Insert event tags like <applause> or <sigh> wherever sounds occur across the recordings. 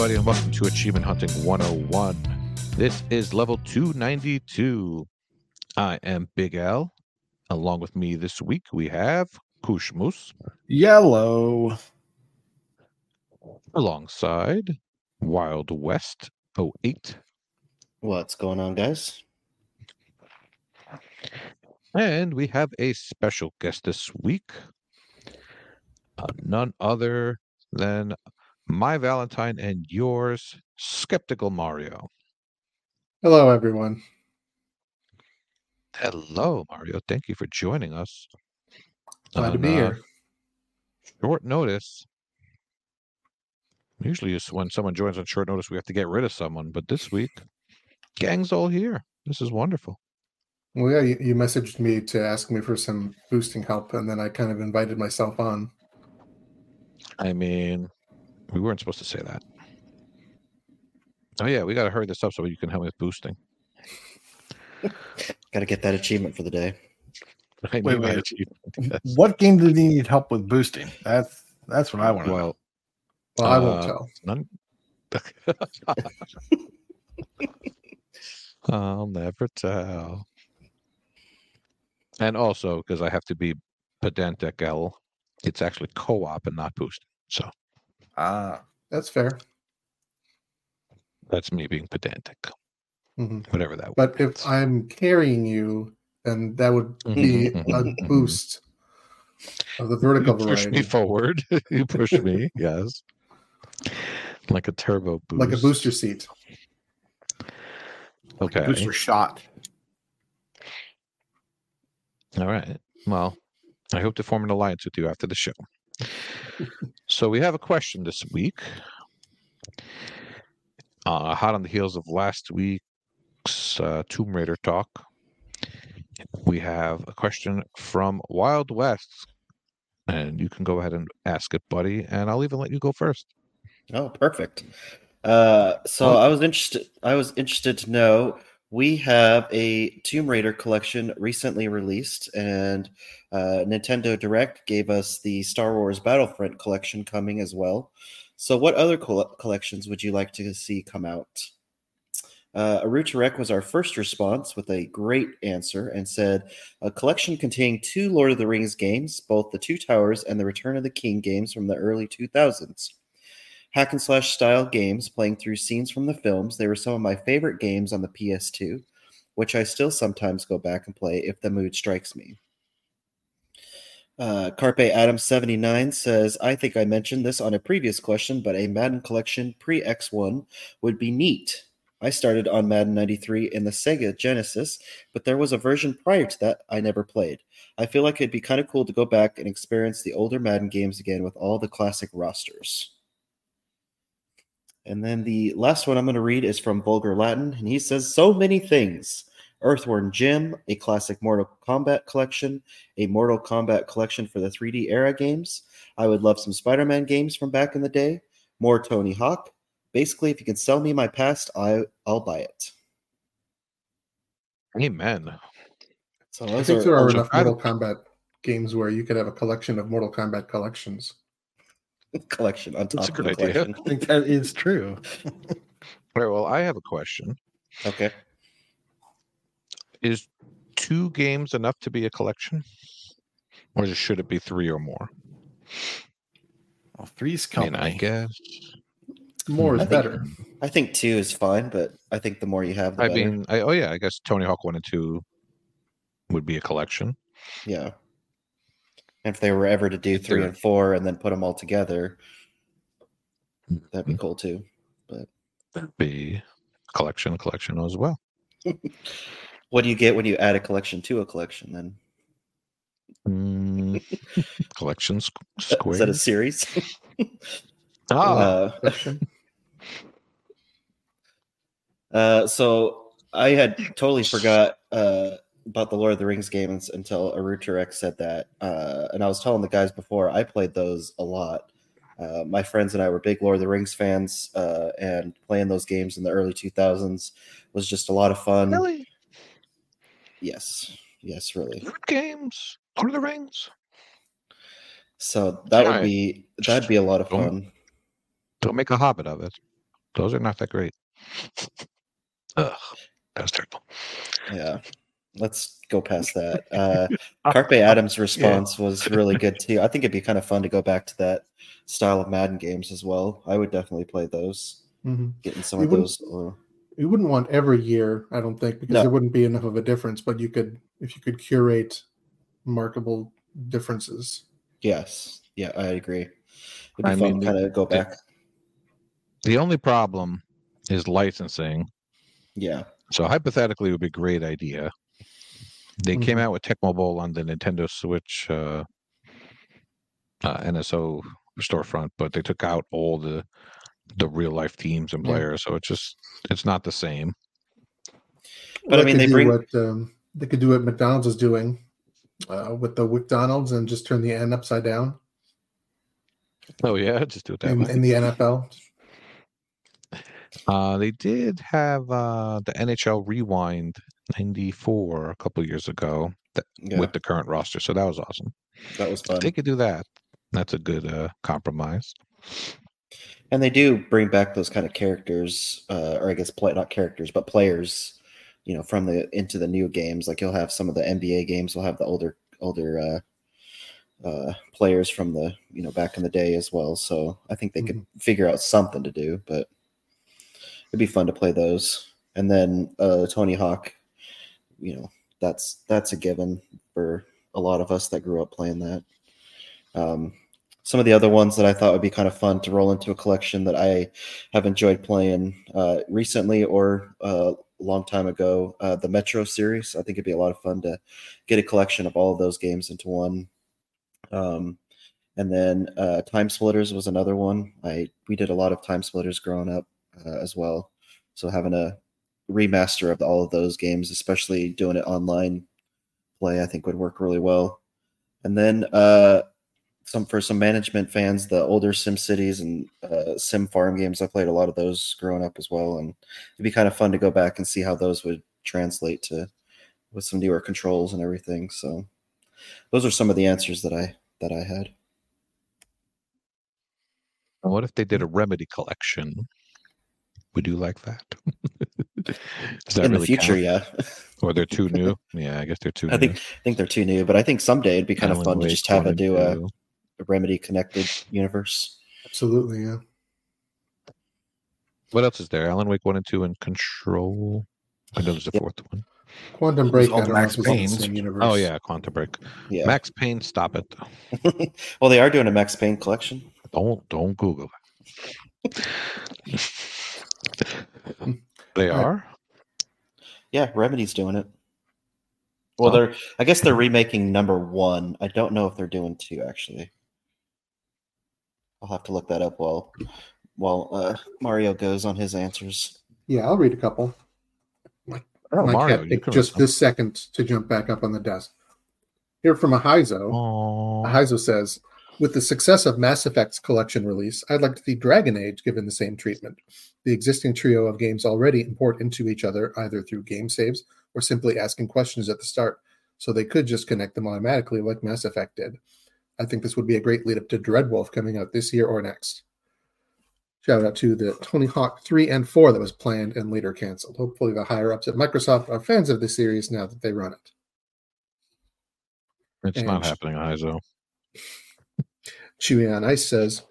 everybody, and welcome to Achievement Hunting 101. This is level 292. I am Big Ell. Along with me this week, we have KooshMoose Yellow. alongside Wild West 08. What's going on, guys? And we have a special guest this week. Uh, none other than my Valentine and yours, Skeptical Mario. Hello, everyone. Hello, Mario. Thank you for joining us. Glad to be uh, here. Short notice. Usually, it's when someone joins on short notice, we have to get rid of someone. But this week, gang's all here. This is wonderful. Well, yeah, you, you messaged me to ask me for some boosting help, and then I kind of invited myself on. I mean, we weren't supposed to say that. Oh yeah, we got to hurry this up so you can help me with boosting. <laughs> Got to get that achievement for the day. I Wait, wait. achievement. Yes. What game did he need help with boosting? That's that's what I want to know. Well, Well, I won't Uh, tell. none. <laughs> I'll never tell. And also, because I have to be pedantic, L, it's actually co-op and not boosting. So Ah, That's fair. that's me being pedantic. Mhm. Whatever that. Was. But word if I'm carrying you, then that would be a Mhm. boost of the vertical you push me forward. <laughs> you push me. Yes. Like a turbo boost. like a booster seat. Okay. booster shot. All right. Well, I hope to form an alliance with you after the show. <laughs> so we have a question this week. Uh, hot on the heels of last week's uh, Tomb Raider talk, we have a question from Wild West, and you can go ahead and ask it, buddy. And I'll even let you go first. Oh, perfect. Uh, so Oh. I was interested. I was interested to know. We have a Tomb Raider collection recently released, and uh, Nintendo Direct gave us the Star Wars Battlefront collection coming as well. So, what other coll- collections would you like to see come out? Uh, Arutarek was our first response with a great answer and said a collection containing two Lord of the Rings games, both the Two Towers and the Return of the King games from the early 2000s hack and slash style games playing through scenes from the films. They were some of my favorite games on the PS2, which I still sometimes go back and play if the mood strikes me. Uh, Carpe Adam 79 says, I think I mentioned this on a previous question, but a Madden collection pre X1 would be neat. I started on Madden 93 in the Sega Genesis, but there was a version prior to that I never played. I feel like it'd be kind of cool to go back and experience the older Madden games again with all the classic rosters. And then the last one I'm going to read is from Vulgar Latin, and he says so many things. Earthworm Jim, a classic Mortal Kombat collection, a Mortal Kombat collection for the 3D era games. I would love some Spider Man games from back in the day, more Tony Hawk. Basically, if you can sell me my past, I, I'll buy it. Amen. So I those think are, there are those enough Mortal Kombat games where you could have a collection of Mortal Kombat collections. Are <laughs> collection on That's a top of good the idea. I think that is true. <laughs> All right. Well, I have a question. Okay. Is two games enough to be a collection? Or should it be three or more? Well, three's I mean, company. I guess. More is I think- better. I think two is fine, but I think the more you have, the I better. mean, I, oh yeah, I guess Tony Hawk one and two would be a collection. Yeah. And if they were ever to do If three and four and then put them all together, that'd be cool too. But that'd be collection, collection as well. <laughs> What do you get when you add a collection to a collection then? Mm, <laughs> collection squ- Is that a series? <laughs> Ah, Uh, uh, so I had totally forgot uh, about the Lord of the Rings games until Arutarek said that. Uh, and I was telling the guys before, I played those a lot. Uh, my friends and I were big Lord of the Rings fans, uh, and playing those games in the early 2000s was just a lot of fun. really? Yes, yes, really. Good games. Lord of the Rings. So that would be that'd be a lot of Don't- fun. Don't make a hobbit of it. those are not that great. <laughs> Ugh, that was terrible. Yeah. Let's go past that. <laughs> Uh, <laughs> Carpe Adams' response was really good too. I think it'd be kind of fun to go back to that style of Madden games as well. I would definitely play those. Mhm. Getting some You of those. Or, You wouldn't want every year, I don't think, because No. there wouldn't be enough of a difference. But you could, if you could curate markable differences. yes. Yeah, I agree. It'd be I fun mean, to kind of go back. The only problem is licensing. Yeah. So hypothetically, it would be a great idea. They came Mhm. out with Tecmo Bowl on the Nintendo Switch uh, uh, NSO storefront, but they took out all the the real life teams and Yeah. players, so it's just it's not the same. But I mean, could they bring- what um, they could do what McDonald's is doing uh, with the McDonald's and just turn the N upside down Oh yeah, <laughs> just do it that in, way. in the NFL. Uh, they did have uh, the NHL Rewind '94 a couple years ago that, Yeah. with the current roster, so that was awesome. that was If fun. they could do that, that's a good uh, compromise. And they do bring back those kind of characters, uh, or I guess play not characters, but players, you know, from the into the new games. Like you'll have some of the NBA games, We'll have the older older uh, uh, players from the you know back in the day as well. So I think they could figure out something to do, but it'd be fun to play those. And then uh, Tony Hawk, you know, that's that's a given for a lot of us that grew up playing that. Um, some of the other ones that I thought would be kind of fun to roll into a collection that I have enjoyed playing uh, recently or uh, a long time ago, uh, the Metro series. I think it'd be a lot of fun to get a collection of all of those games into one. Um, and then uh, Time Splitters was another one. I we did a lot of Time Splitters growing up uh, as well. So having a remaster of all of those games, especially doing it online play, I think would work really well. And then uh, some for some management fans, the older Sim Cities and uh, Sim Farm games. I played a lot of those growing up as well, and it'd be kind of fun to go back and see how those would translate to with some newer controls and everything. So those are some of the answers that I that I had. What if they did a remedy collection? Would you like that? <laughs> Does that In the really future, count? yeah, <laughs> Or they're too <laughs> new? Yeah, I guess they're too I new. think I think they're too new, but I think someday it'd be kind of Alan fun to just have a do a, a remedy connected universe. Absolutely, yeah. What else is there? Alan Wake one and two and Control. I know there's a Yep. fourth one. Quantum Break. all I don't know Max if it's in the Paynes. same universe. Oh yeah, Quantum Break. Yeah. Max Payne, stop it! well, they are doing a Max Payne collection. Don't don't Google it. They are. Yeah, Remedy's doing it. Well, Oh. they're I guess they're remaking number one. I don't know if they're doing two actually. I'll have to look that up while while uh, Mario goes on his answers. Yeah, I'll read a couple. Oh, My Mario, cat you picked just this second to jump back up on the desk. Here from Ahizo. Aw. Ahizo says, with the success of Mass Effect's collection release, I'd like to see Dragon Age given the same treatment. The existing trio of games already import into each other either through game saves or simply asking questions at the start, so they could just connect them automatically like Mass Effect did. I think this would be a great lead up to Dreadwolf coming out this year or next. Shout out to the Tony Hawk 3 and 4 that was planned and later canceled. Hopefully, the higher ups at Microsoft are fans of the series now that they run it. It's not happening, Izo. Chewy on Ice says,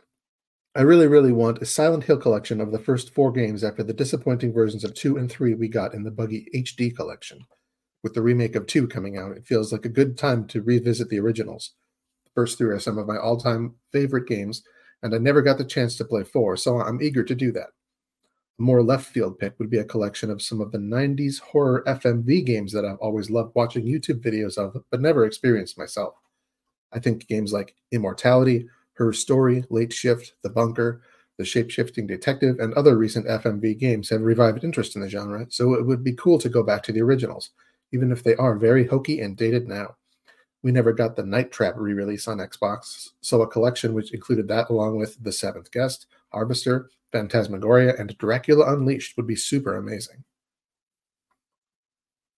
I really, really want a Silent Hill collection of the first four games after the disappointing versions of 2 and 3 we got in the buggy HD collection. With the remake of 2 coming out, it feels like a good time to revisit the originals. The first three are some of my all time favorite games, and I never got the chance to play 4, so I'm eager to do that. A more left field pick would be a collection of some of the 90s horror FMV games that I've always loved watching YouTube videos of, but never experienced myself. I think games like Immortality, Her Story, Late Shift, The Bunker, The Shapeshifting Detective, and other recent FMV games have revived interest in the genre, so it would be cool to go back to the originals, even if they are very hokey and dated now. We never got the Night Trap re release on Xbox, so a collection which included that along with The Seventh Guest, Harvester, Phantasmagoria, and Dracula Unleashed would be super amazing.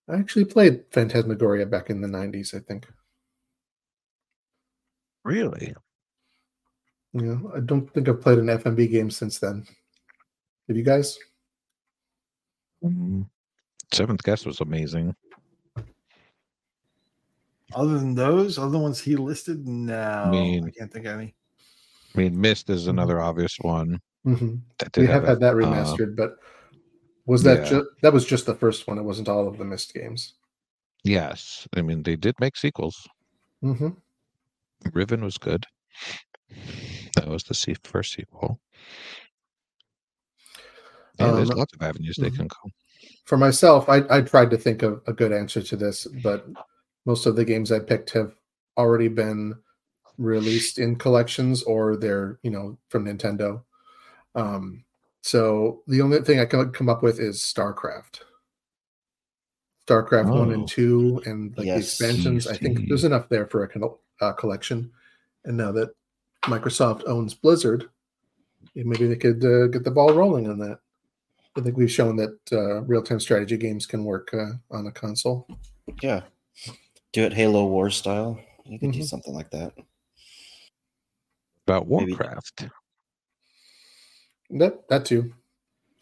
I actually played Phantasmagoria back in the 90s, I think. Really? Yeah, I don't think I've played an FMV game since then. Have you guys? Mm, Seventh Guest was amazing. Other than those, other ones he listed, no, I, mean- I can't think of any. I mean, Myst is another obvious one. hmm We did have a- had that uh, remastered, but was that yeah. ju- that was just the first one? It wasn't all of the Myst games. yes, I mean they did make sequels. hmm Riven was good. That was the first sequel. Yeah, there's Um, lots of avenues they mhm. can go. For myself, I, I tried to think of a good answer to this, but most of the games I picked have already been released in collections or they're you know from Nintendo. Um, so the only thing I can come up with is StarCraft. StarCraft one Oh. and two, and like the Yes. expansions. I think there's enough there for a uh, collection. And now that Microsoft owns Blizzard, maybe they could uh, get the ball rolling on that. I think we've shown that uh, real-time strategy games can work uh, on a console. Yeah. Do it Halo War style. You can do Mhm. something like that. About Maybe- Warcraft. That that too.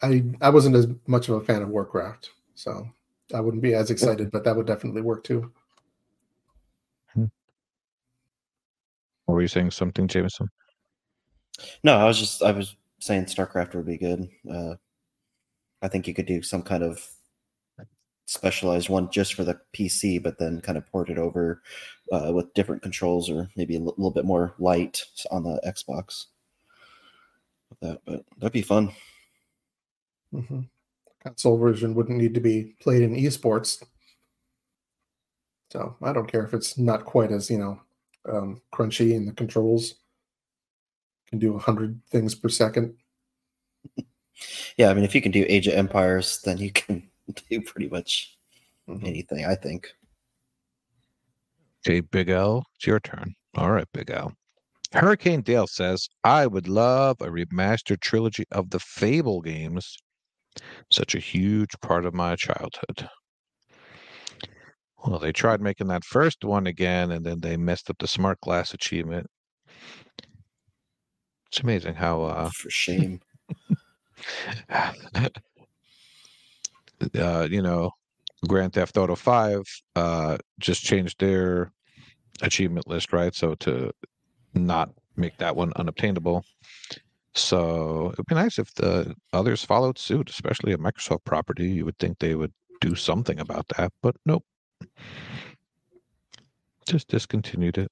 I I wasn't as much of a fan of Warcraft, so I wouldn't be as excited, but that would definitely work too. Were you saying something, Jameson? No, I was just I was saying StarCraft would be good. Uh, I think you could do some kind of specialized one just for the PC, but then kind of port it over uh, with different controls or maybe a little bit more light on the Xbox. That, but that'd be fun. Mm-hmm. Console version wouldn't need to be played in esports, so I don't care if it's not quite as you know um, crunchy and the controls. Can do a hundred things per second. Yeah, I mean, if you can do Age of Empires, then you can <laughs> do pretty much Mhm. anything. I think. Okay, Big Ell, it's your turn. All right, Big Ell. Hurricane Dale says, I would love a remastered trilogy of the Fable games. Such a huge part of my childhood. Well, they tried making that first one again, and then they messed up the smart glass achievement. It's amazing how uh, For shame. <sighs> uh, you know, Grand Theft Auto 5 uh, just changed their achievement list, right? So to not make that one unobtainable. So it'd be nice if the others followed suit, especially a Microsoft property. You would think they would do something about that, but nope. Just discontinued it.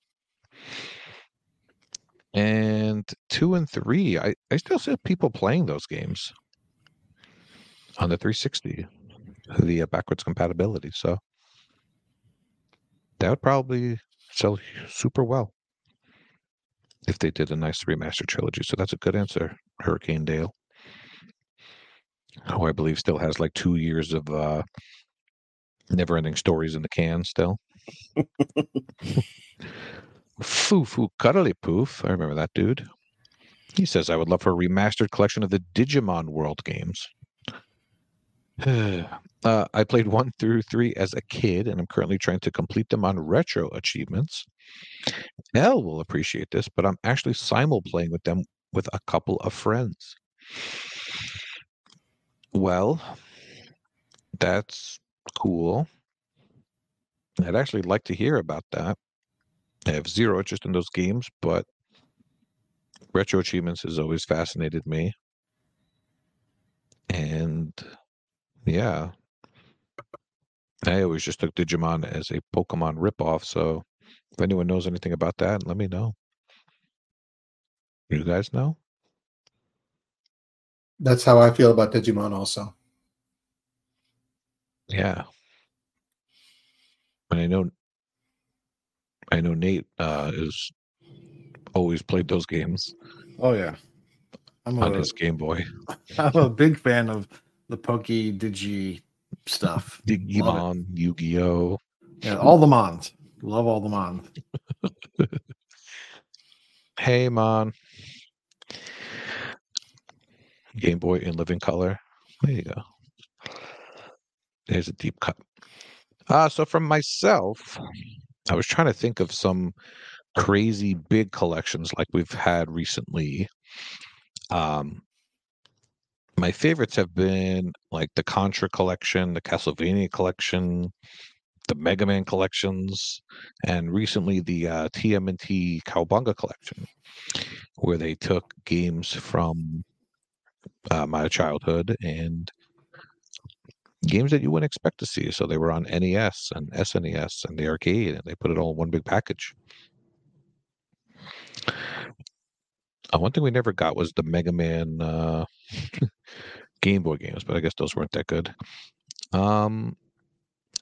And two and three, I, I still see people playing those games on the 360, the uh, backwards compatibility. So that would probably sell super well if they did a nice remaster trilogy. So that's a good answer, Hurricane Dale. Who I believe still has like two years of uh, never ending stories in the can still. <laughs> Foo Foo Cuddly Poof. I remember that dude. He says, I would love for a remastered collection of the Digimon World games. <sighs> uh, I played one through three as a kid, and I'm currently trying to complete them on retro achievements. Elle will appreciate this, but I'm actually simul playing with them with a couple of friends. Well, that's cool. I'd actually like to hear about that. I have zero interest in those games, but retro achievements has always fascinated me. And yeah, I always just took Digimon as a Pokemon ripoff. So if anyone knows anything about that, let me know. You guys know? That's how I feel about Digimon. Also, Yeah. And I know I know Nate uh is always played those games Oh yeah, I'm on a, his Game Boy. <laughs> I'm a big fan of the Pokey Digi stuff. Digimon, Yu-Gi-Oh! Yeah, all the Mons. Love all the Mons. <laughs> Hey Mon. Game Boy in living color. There you go. There's a deep cut. Uh so from myself, I was trying to think of some crazy big collections like we've had recently. Um my favorites have been like the Contra collection, the Castlevania collection, the Mega Man collections, and recently the uh, TMNT Cowabunga collection, where they took games from uh, my childhood and games that you wouldn't expect to see. So they were on NES and SNES and the arcade, and they put it all in one big package. Uh, one thing we never got was the Mega Man uh, <laughs> Game Boy games, but I guess those weren't that good. Um,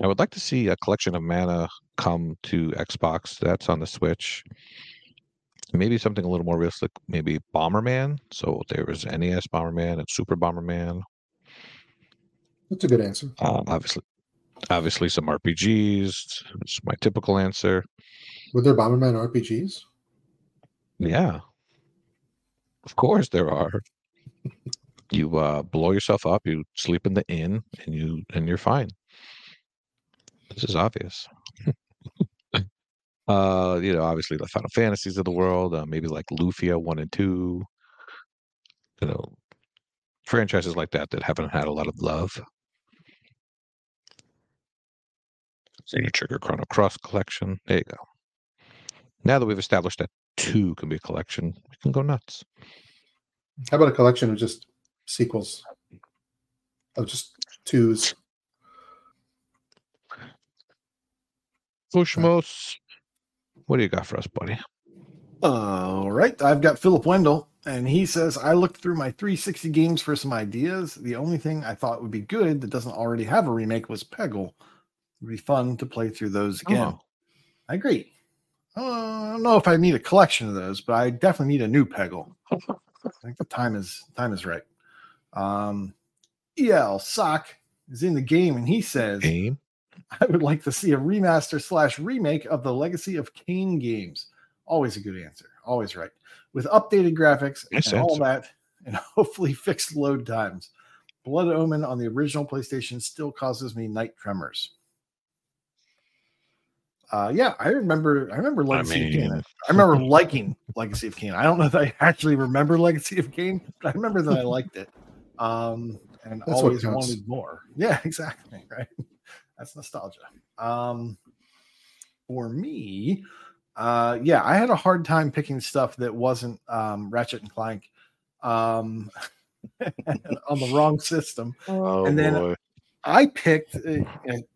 I would like to see a collection of mana come to Xbox. That's on the Switch. Maybe something a little more realistic. Maybe Bomberman. So there was NES Bomberman and Super Bomberman. That's a good answer. Um, obviously, obviously some RPGs. It's my typical answer. Were there Bomberman RPGs? Yeah, of course there are. You uh, blow yourself up. You sleep in the inn, and you and you're fine. This is obvious. <laughs> uh, you know, obviously the Final Fantasies of the world. Uh, maybe like Lufia one and two. You know, franchises like that that haven't had a lot of love. Sega Trigger Chrono Cross collection. There you go. Now that we've established that two can be a collection, we can go nuts. How about a collection of just sequels? Of just twos. KooshMoose, what do you got for us, buddy? All right. I've got Philip Wendell, and he says, I looked through my 360 games for some ideas. The only thing I thought would be good that doesn't already have a remake was Peggle. Would be fun to play through those again. Oh. I agree. Uh, I don't know if I need a collection of those, but I definitely need a new Peggle. I think the time is time is right. Um, El Sock is in the game, and he says, Game? I would like to see a remaster slash remake of the Legacy of Kain games. Always a good answer. Always right. With updated graphics Nice and all that, and <laughs> hopefully fixed load times. Blood Omen on the original PlayStation still causes me night tremors. Uh, yeah, I remember. I remember I Legacy of Kain. I remember liking Legacy of Kain. I don't know that I actually remember Legacy of Kain, but I remember that I liked it. Um, and That's always wanted more. Yeah, <laughs> exactly. Right. That's nostalgia. Um, for me, uh, yeah, I had a hard time picking stuff that wasn't um, Ratchet and Clank um, <laughs> on the wrong system. oh And then- boy. I picked. uh,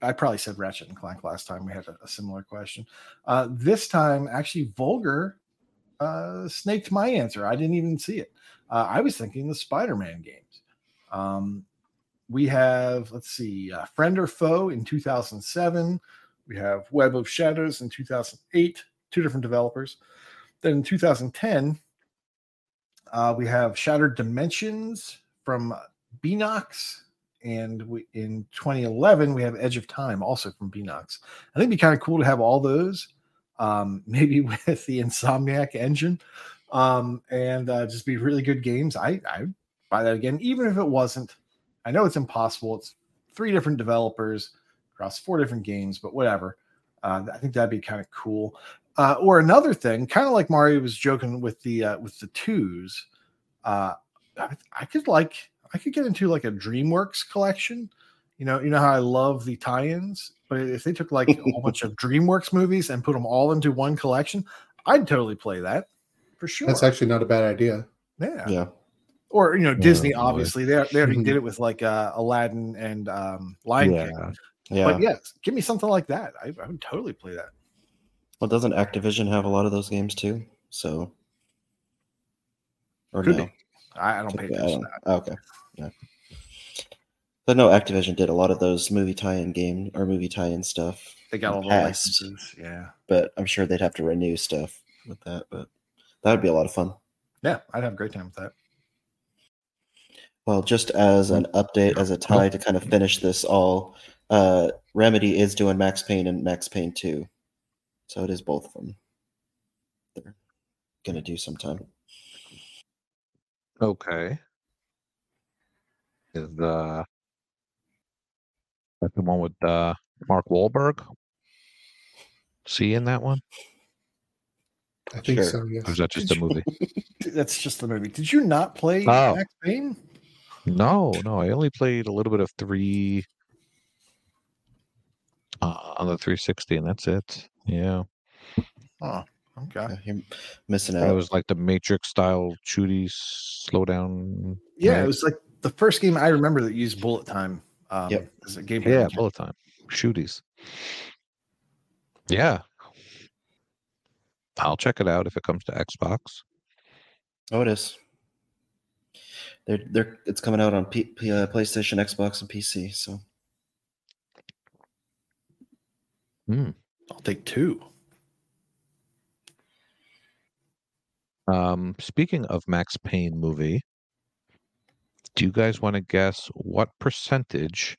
I probably said Ratchet and Clank last time. We had a, a similar question. Uh, this time, actually, Vulgar uh, snaked my answer. I didn't even see it. Uh, I was thinking the Spider-Man games. Um, we have, let's see, uh, Friend or Foe in 2007. We have Web of Shadows in 2008. Two different developers. Then in 2010, uh, we have Shattered Dimensions from Beenox and we, in 2011 we have Edge of Time also from Beenox. I think it'd be kind of cool to have all those, um, <laughs> maybe with the Insomniac engine, um, and uh, just be really good games. I I would buy that again, even if it wasn't. I know it's impossible. It's three different developers across four different games, but whatever. Uh, I think that'd be kind of cool. Uh, or another thing, kind of like Mario was joking with the uh, with the twos. Uh, I, I could like I could get into like a DreamWorks collection. You know, you know how I love the tie-ins, but if they took like a whole bunch of <laughs> DreamWorks movies and put them all into one collection, I'd totally play that for sure. That's actually not a bad idea. yeah. Yeah. Or you know, Disney boy. obviously they they already did <laughs> it with like uh, Aladdin and um, Lion King. Yeah. Yeah. But yes, give me something like that. I, I would totally play that. Well, doesn't Activision have a lot of those games too? So, or Could no? be. I, I don't pay Okay, I attention. don't- okay. Yeah. But no, Activision did a lot of those movie tie-in game or movie tie-in stuff. They got all the Past. licenses. Yeah, But I'm sure they'd have to renew stuff with that. But that would be a lot of fun. yeah, I'd have a great time with that. Well, just as an update, as a tie to kind of finish this all, uh, Remedy is doing Max Payne and Max Payne 2. So it is both of them. They're going to do sometime. Okay. Is uh that the one with uh Mark Wahlberg? See in that one? I think Sure. so. Yes. Or is that just a movie? <laughs> That's just the movie. Did you not play Oh. Max Payne? No, no, I only played a little bit of three uh, on the 360, and that's it. Yeah, Oh, okay. Yeah, You're missing out. it was like the Matrix style shooty slow down. Yeah, right? it was like the first game I remember that used bullet time. Um, Yep. as a game. Yeah, mechanic. bullet time shooties. Yeah, I'll check it out if it comes to Xbox. Oh, it is. They're they're it's coming out on P, P, uh, PlayStation, Xbox, and PC. So I'll take two. Um, speaking of Max Payne movie, do you guys want to guess what percentage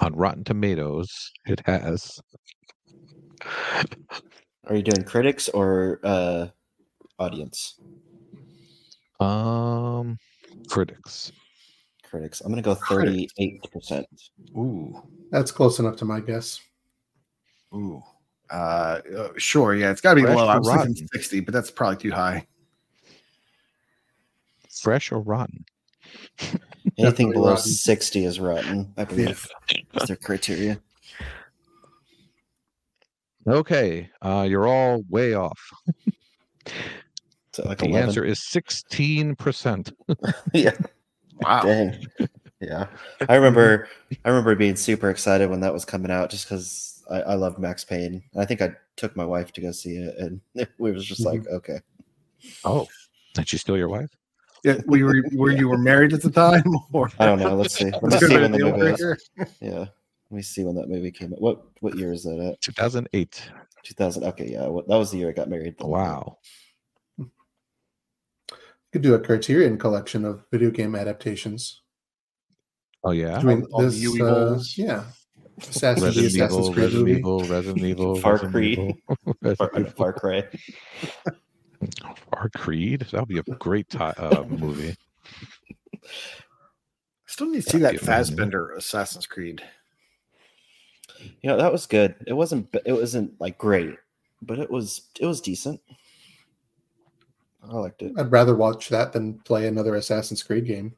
on Rotten Tomatoes it has? are you doing critics or uh, audience? Um, critics. Critics. I'm gonna go thirty-eight percent. Ooh, That's close enough to my guess. ooh. Uh, uh, sure. Yeah, it's got to be Fresh below. I or was thinking sixty, but that's probably too high. Fresh or rotten? Anything below rotten. sixty is rotten. I believe is their criteria. Okay, uh, you're all way off. So like The 11? answer is 16%. <laughs> <laughs> yeah. Wow. Dang. Yeah. I remember I remember being super excited when that was coming out just because I, I loved Max Payne. And I think I took my wife to go see it and <laughs> we was just like, okay. Oh, did she steal your wife? Yeah, we were were you were married at the time, <laughs> or I don't know. Let's see. Let me Could have see when the movie is. Yeah. Let me see when that movie came out. What what year is that at? 2008. 2000. Okay, yeah. What, that was the year I got married. Wow. You Could do a Criterion collection of video game adaptations. Oh, yeah. I mean, all the this, Yui uh, yeah, Assassin's, Resident Assassin's Evil, Creed Resident movie. Evil, Resident <laughs> Evil, Far Resident Creed. Evil, <laughs> Far, Resident Far Cry. Far Creed. That would be a great ti uh, movie. I still need to see That'd that be amazing. Fassbender Assassin's Creed. You know, that was good. It wasn't it wasn't like great, but it was it was decent. I liked it. I'd rather watch that than play another Assassin's Creed game.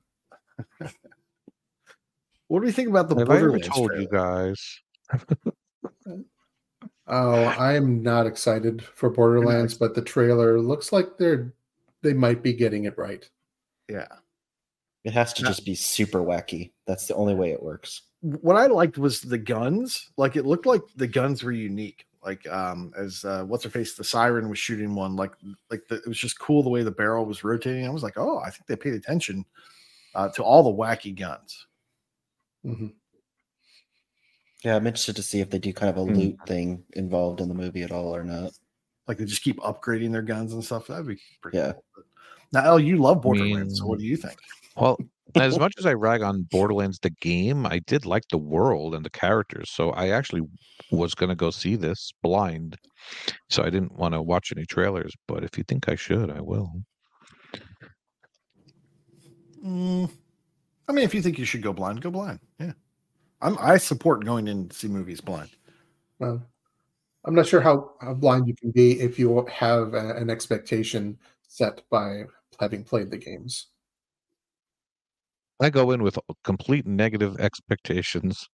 What do you think about the Have I ever told trailer? you guys? <laughs> Oh, I'm not excited for Borderlands, but the trailer looks like they're they might be getting it right. Yeah. It has to just be super wacky. That's the only way it works. What I liked was the guns. Like it looked like the guns were unique. Like um as uh what's her face, the siren was shooting one, like like the, it was just cool the way the barrel was rotating. I was like, oh, I think they paid attention uh, to all the wacky guns. Mhm. Yeah, I'm interested to see if they do kind of a Hmm. loot thing involved in the movie at all or not. Like they just keep upgrading their guns and stuff. That'd be pretty Yeah. cool. But now, El, you love Borderlands. so mean- what do you think? Well, <laughs> as much as I rag on Borderlands the game, I did like the world and the characters. So I actually was going to go see this blind. So I didn't want to watch any trailers. But if you think I should, I will. Mm, I mean, if you think you should go blind, go blind. Yeah. I'm I support going in to see movies blind. Well, I'm not sure how, how blind you can be if you have a, an expectation set by having played the games. I go in with complete negative expectations.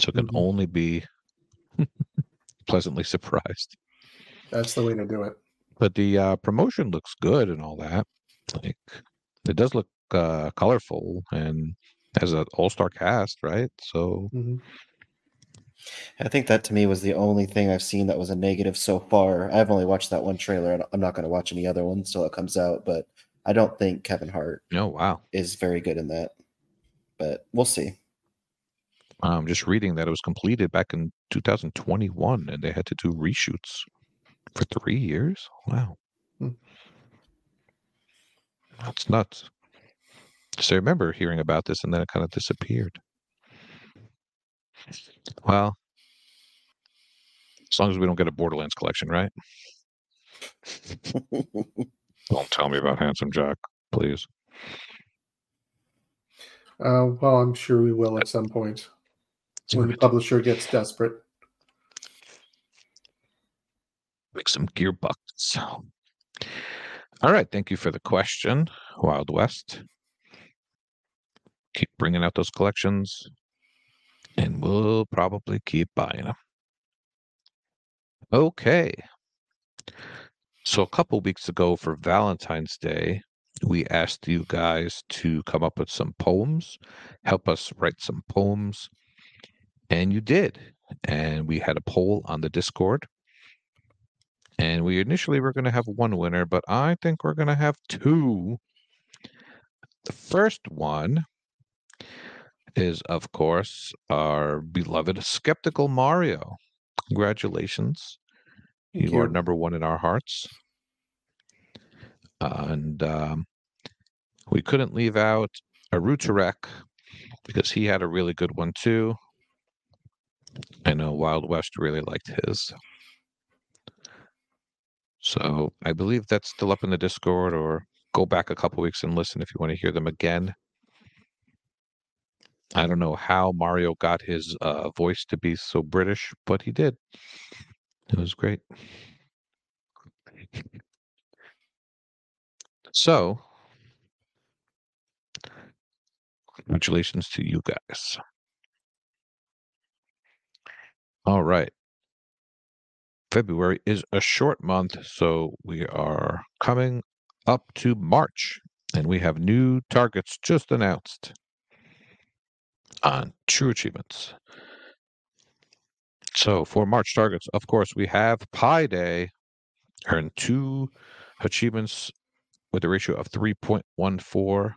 So can Mhm. only be <laughs> pleasantly surprised. That's the way to do it. But the uh, promotion looks good and all that. Like it does look uh, colorful and has an all-star cast, right? So Mhm. I think that to me was the only thing I've seen that was a negative so far. I've only watched that one trailer, and I'm not going to watch any other ones till it comes out. But I don't think Kevin Hart oh wow. is very good in that. But we'll see. I'm just reading that it was completed back in 2021 and they had to do reshoots for three years. Wow. Hmm. That's nuts. So I remember hearing about this and then it kind of disappeared. Well, as long as we don't get a Borderlands collection, right? <laughs> Don't tell me about Handsome Jack, please. Uh, well, I'm sure we will at some point when the publisher gets desperate. make some gear bucks. All right, thank you for the question, Wild West. Keep bringing out those collections, and we'll probably keep buying them. Okay. So a couple weeks ago for Valentine's Day, we asked you guys to come up with some poems, help us write some poems, and you did. And we had a poll on the Discord. And we initially were going to have one winner, but I think we're going to have two. The first one is, of course, our beloved Skeptical Mario. Congratulations. Thank you, are number one in our hearts. Uh, and um, we couldn't leave out Arutarek because he had a really good one too. I know Wild West really liked his. So I believe that's still up in the Discord, or go back a couple weeks and listen if you want to hear them again. I don't know how Mario got his uh, voice to be so British, but he did. It was great. So, congratulations to you guys. All right. February is a short month, so we are coming up to March, and we have new targets just announced on True Achievements. So for March targets, of course, we have Pi Day, earn two achievements with a ratio of 3.14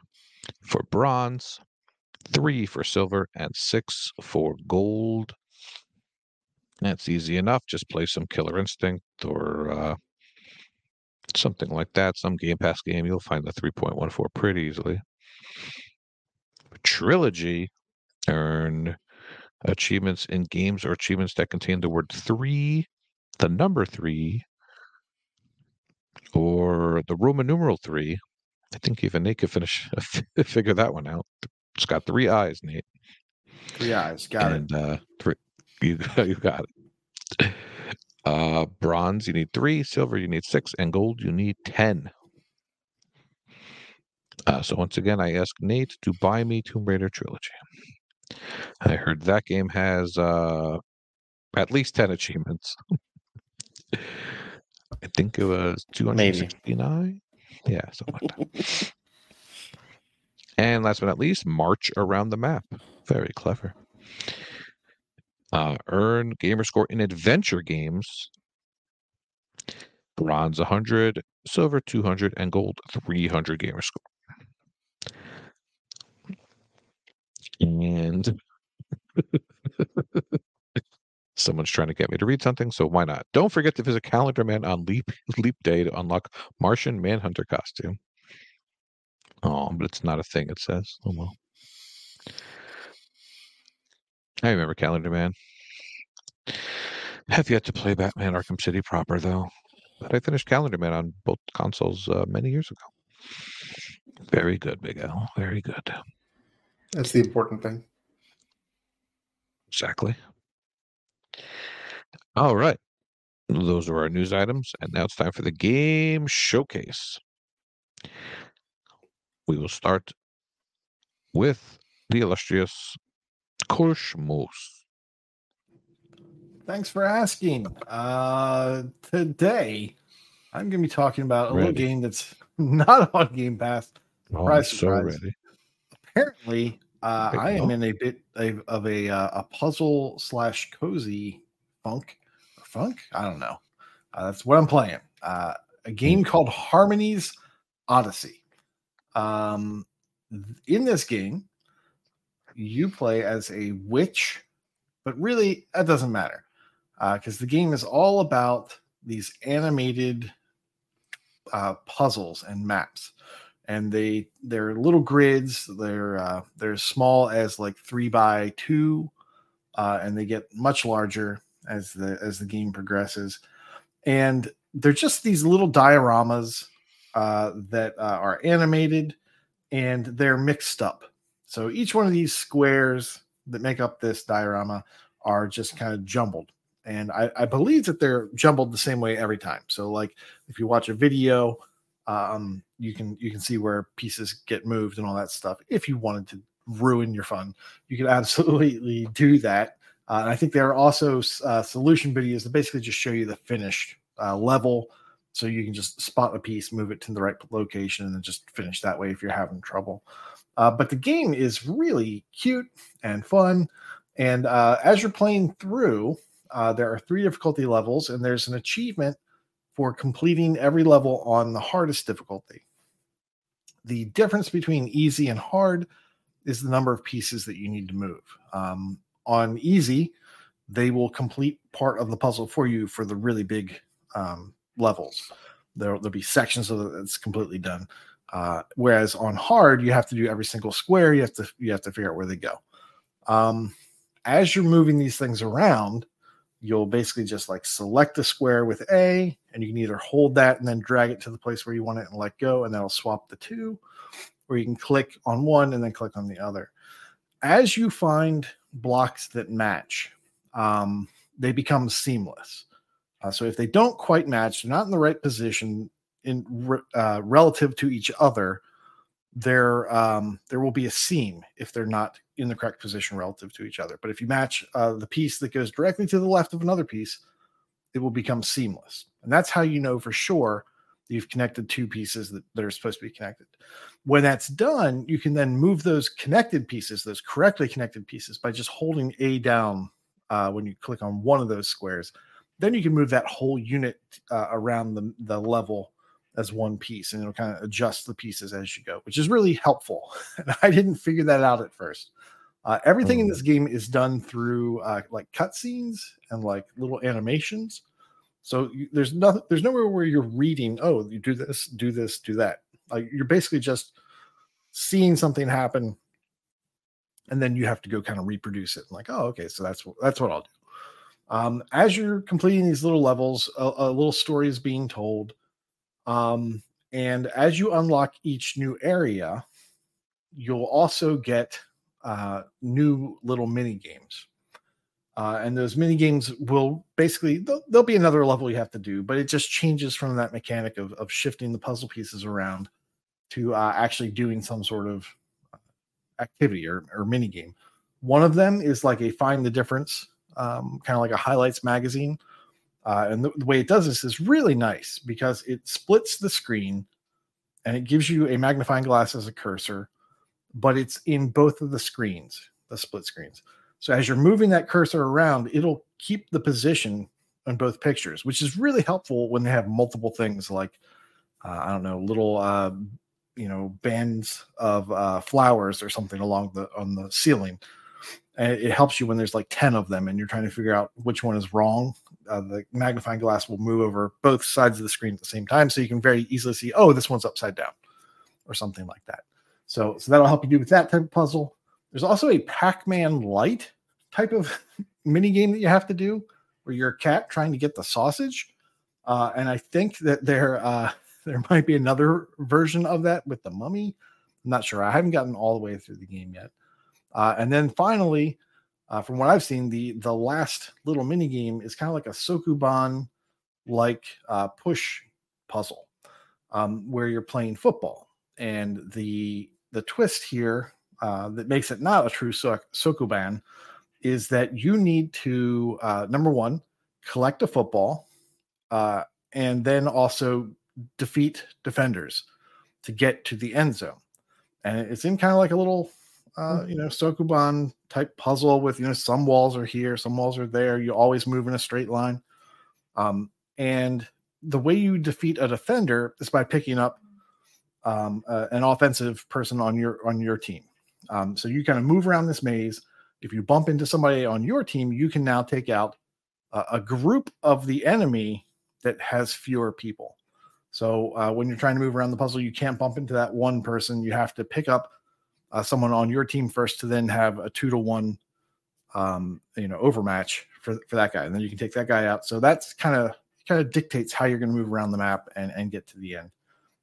for bronze, three for silver, and six for gold. That's easy enough. Just play some Killer Instinct or uh, something like that. Some Game Pass game, you'll find the 3.14 pretty easily. Trilogy earn achievements in games or achievements that contain the word three, the number three, or the Roman numeral three. I think even Nate could finish <laughs> figure that one out. It's got three eyes, Nate. Three eyes. Got and uh three <laughs> you you got it. Uh bronze you need three, silver you need six, and gold you need ten. Uh, so once again, I ask Nate to buy me Tomb Raider trilogy. I heard that game has uh, at least ten achievements. I think it was two hundred Maybe. Yeah, something like that. <laughs> and last but not least, march around the map. Very clever. Uh, earn gamer score in adventure games. Bronze 100, silver 200, and gold 300 gamer score. And <laughs> someone's trying to get me to read something, so why not? Don't forget to visit Calendar Man on Leap <laughs> Leap Day to unlock Martian Manhunter costume. Oh, but it's not a thing. It says. Oh well. I remember Calendar Man. Have yet to play Batman Arkham City proper though, but I finished Calendar Man on both consoles uh, many years ago. Very good, Big Ell. Very good. That's the important thing. Exactly. All right. Those are our news items, and now it's time for the game showcase. We will start with the illustrious KooshMoose. Thanks for asking. Uh, today, I'm going to be talking about a little game that's <laughs> not on Game Pass. Oh, I'm Surprise, so surprise. ready. Apparently, uh, I am in a bit of, of a uh, a puzzle slash cozy funk or funk. I don't know. Uh, that's what I'm playing. Uh, a game called Harmony's Odyssey. Um, in this game, you play as a witch, but really that doesn't matter because the game is all about these animated uh, puzzles and maps and they they're little grids they're uh, they're as small as like three by two uh, and they get much larger as the as the game progresses. And they're just these little dioramas uh, that uh, are animated and they're mixed up. So each one of these squares that make up this diorama are just kind of jumbled. And I, I believe that they're jumbled the same way every time. So like if you watch a video um, you can you can see where pieces get moved and all that stuff if you wanted to ruin your fun. You can <laughs> absolutely do that. Uh, and I think there are also uh, solution videos that basically just show you the finished uh, level. So you can just spot a piece, move it to the right location, and then just finish that way if you're having trouble. Uh, but the game is really cute and fun. And uh, as you're playing through, uh, there are three difficulty levels, and there's an achievement for completing every level on the hardest difficulty. The difference between easy and hard is the number of pieces that you need to move. Um, on easy, they will complete part of the puzzle for you for the really big um, levels. There, will be sections of it that's completely done. Uh, whereas on hard, you have to do every single square. You have to you have to figure out where they go. Um, as you're moving these things around, you'll basically just like select the square with A, and you can either hold that and then drag it to the place where you want it and let go, and that'll swap the two, or you can click on one and then click on the other. As you find blocks that match, um, they become seamless. Uh, so if they don't quite match, they're not in the right position in uh, relative to each other, there um, there will be a seam if they're not in the correct position relative to each other. But if you match uh, the piece that goes directly to the left of another piece, it will become seamless, and that's how you know for sure you've connected two pieces that, that are supposed to be connected. When that's done, you can then move those connected pieces, those correctly connected pieces, by just holding A down uh, when you click on one of those squares. Then you can move that whole unit uh, around the, the level as one piece and it'll kind of adjust the pieces as you go, which is really helpful. <laughs> And I didn't figure that out at first. Uh, everything in mm. this game is done through uh, like cutscenes and like little animations. So you, there's nothing, there's nowhere where you're reading, oh, you do this, do this, do that. Like you're basically just seeing something happen, and then you have to go kind of reproduce it. like, oh, okay, so that's that's what I'll do. Um, as you're completing these little levels, a, a little story is being told. Um, and as you unlock each new area, you'll also get uh, new little mini games. Uh, and those mini games will basically there'll, there'll, be another level you have to do, but it just changes from that mechanic of, of shifting the puzzle pieces around to uh, actually doing some sort of uh, activity or, or mini game. One of them is like a find the difference, um, kind of like a highlights magazine, uh, and the, the, way it does this is really nice because it splits the screen and it gives you a magnifying glass as a cursor, but it's in both of the screens, the split screens. So as you're moving that cursor around, it'll keep the position on both pictures, which is really helpful when they have multiple things like, uh, I don't know, little, uh, you know, bands of uh, flowers or something along the on the ceiling it helps you when there's like 10 of them and you're trying to figure out which one is wrong uh, the magnifying glass will move over both sides of the screen at the same time so you can very easily see oh this one's upside down or something like that. So so that'll help you do with that type of puzzle. There's also a pac-man light type of <laughs> mini game that you have to do where you're a cat trying to get the sausage uh, and i think that there uh, <laughs> there might be another version of that with the mummy. I'm not sure. I haven't gotten all the way through the game yet uh, and then finally, uh, from what I've seen, the the last little mini game is kind of like a Sokoban like uh, push puzzle um, where you're playing football. And the the twist here uh, that makes it not a true so- Sokoban is that you need to uh, number one collect a football uh, and then also defeat defenders to get to the end zone. And it's in kind of like a little uh, you know, Sokoban type puzzle with, you know, some walls are here, some walls are there. You always move in a straight line. Um, and the way you defeat a defender is by picking up um, uh, an offensive person on your on your team. Um, so you kind of move around this maze. If you bump into somebody on your team, you can now take out uh, a group of the enemy that has fewer people. So uh, when you're trying to move around the puzzle, you can't bump into that one person. You have to pick up uh, someone on your team first to then have a two to one, um, you know, overmatch for for that guy, and then you can take that guy out. So that's kind of kind of dictates how you're going to move around the map and and get to the end.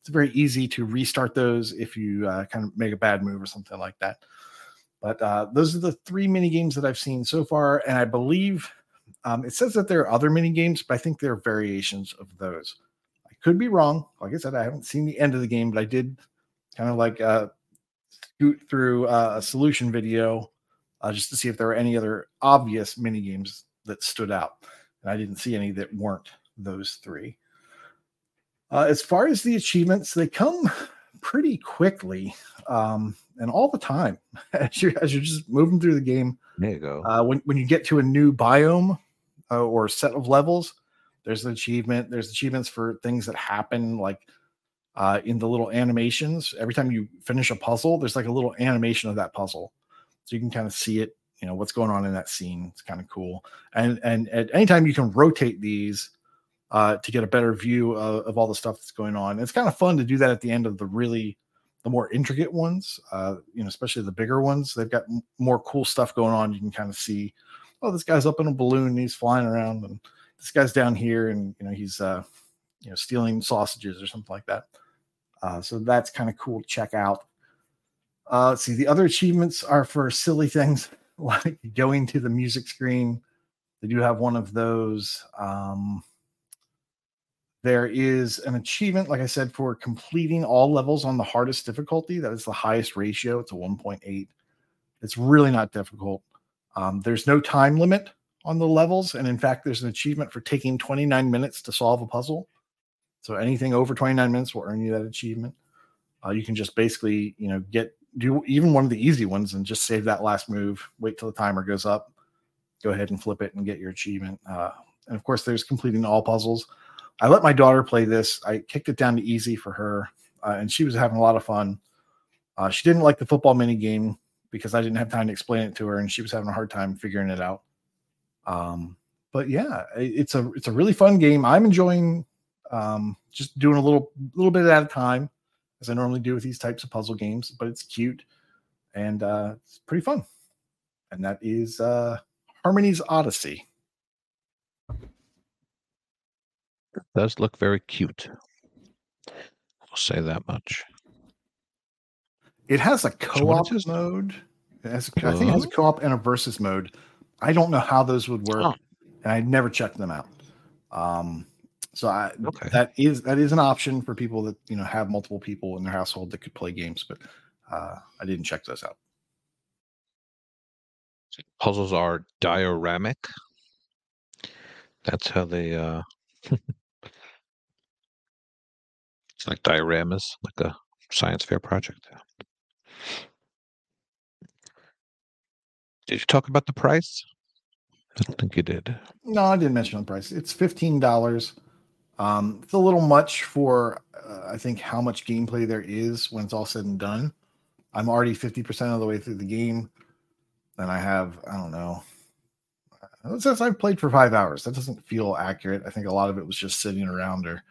It's very easy to restart those if you uh, kind of make a bad move or something like that. But uh, those are the three mini games that I've seen so far, and I believe um, it says that there are other mini games, but I think there are variations of those. I could be wrong. Like I said, I haven't seen the end of the game, but I did kind of like uh, scoot through uh, a solution video uh, just to see if there were any other obvious mini games that stood out. And I didn't see any that weren't those three. Uh, as far as the achievements, they come pretty quickly um, and all the time <laughs> as you're, as you're just moving through the game. There you go. Uh, when, when you get to a new biome uh, or set of levels, there's an achievement. There's achievements for things that happen, like uh, in the little animations. Every time you finish a puzzle, there's like a little animation of that puzzle, so you can kind of see it. You know what's going on in that scene. It's kind of cool. And and at any time you can rotate these uh, to get a better view of, of all the stuff that's going on. It's kind of fun to do that at the end of the really the more intricate ones. Uh, you know, especially the bigger ones. They've got m- more cool stuff going on. You can kind of see, oh, this guy's up in a balloon and he's flying around, and this guy's down here and you know he's uh, you know stealing sausages or something like that. Uh, so that's kind of cool to check out. Uh, let's see, the other achievements are for silly things <laughs> like going to the music screen. They do have one of those. Um, there is an achievement, like I said, for completing all levels on the hardest difficulty. That is the highest ratio. It's a 1.8. It's really not difficult. Um, there's no time limit on the levels. And in fact, there's an achievement for taking 29 minutes to solve a puzzle. So anything over 29 minutes will earn you that achievement. Uh, you can just basically, you know, get do even one of the easy ones and just save that last move, wait till the timer goes up, go ahead and flip it and get your achievement. Uh, and of course, there's completing all puzzles. I let my daughter play this. I kicked it down to easy for her, uh, and she was having a lot of fun. Uh, she didn't like the football mini game because I didn't have time to explain it to her, and she was having a hard time figuring it out. Um, but yeah, it's a it's a really fun game. I'm enjoying um, just doing a little little bit at a time, as I normally do with these types of puzzle games. But it's cute and uh, it's pretty fun. And that is uh, Harmony's Odyssey. It does look very cute. I'll say that much. It has a co-op this? mode. It has, I think it has a co-op and a versus mode. I don't know how those would work, Oh. and I never checked them out. Um, so I Okay. that is that is an option for people that you know have multiple people in their household that could play games, but uh, I didn't check those out. Puzzles are dioramic. That's how they uh <laughs> it's like dioramas, like a science fair project. Did you talk about the price? I don't think you did. No, I didn't mention the price. It's fifteen dollars. Um, it's a little much for uh, I think how much gameplay there is when it's all said and done. I'm already fifty percent of the way through the game, and I have I don't know. uh, Since I've played for five hours, that doesn't feel accurate. I think a lot of it was just sitting around, or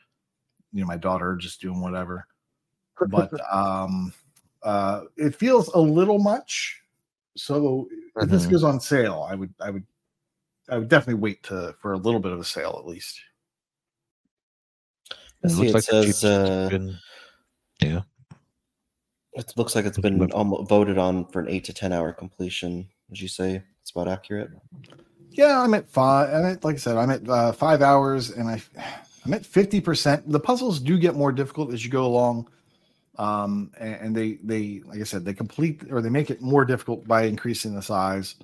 you know, my daughter just doing whatever. But <laughs> um, uh, it feels a little much. So if this Mhm. goes on sale, I would I would I would definitely wait to for a little bit of a sale at least. I It see looks it like says cheapest uh, it's been. it looks like it's Looks been almost voted on for an eight to ten hour completion. Would you say it's about accurate? Yeah, I'm at five. I'm at, like I said, I'm at uh, five hours, and I I'm at fifty percent. The puzzles do get more difficult as you go along, um, and, and they they like I said, they complete or they make it more difficult by increasing the size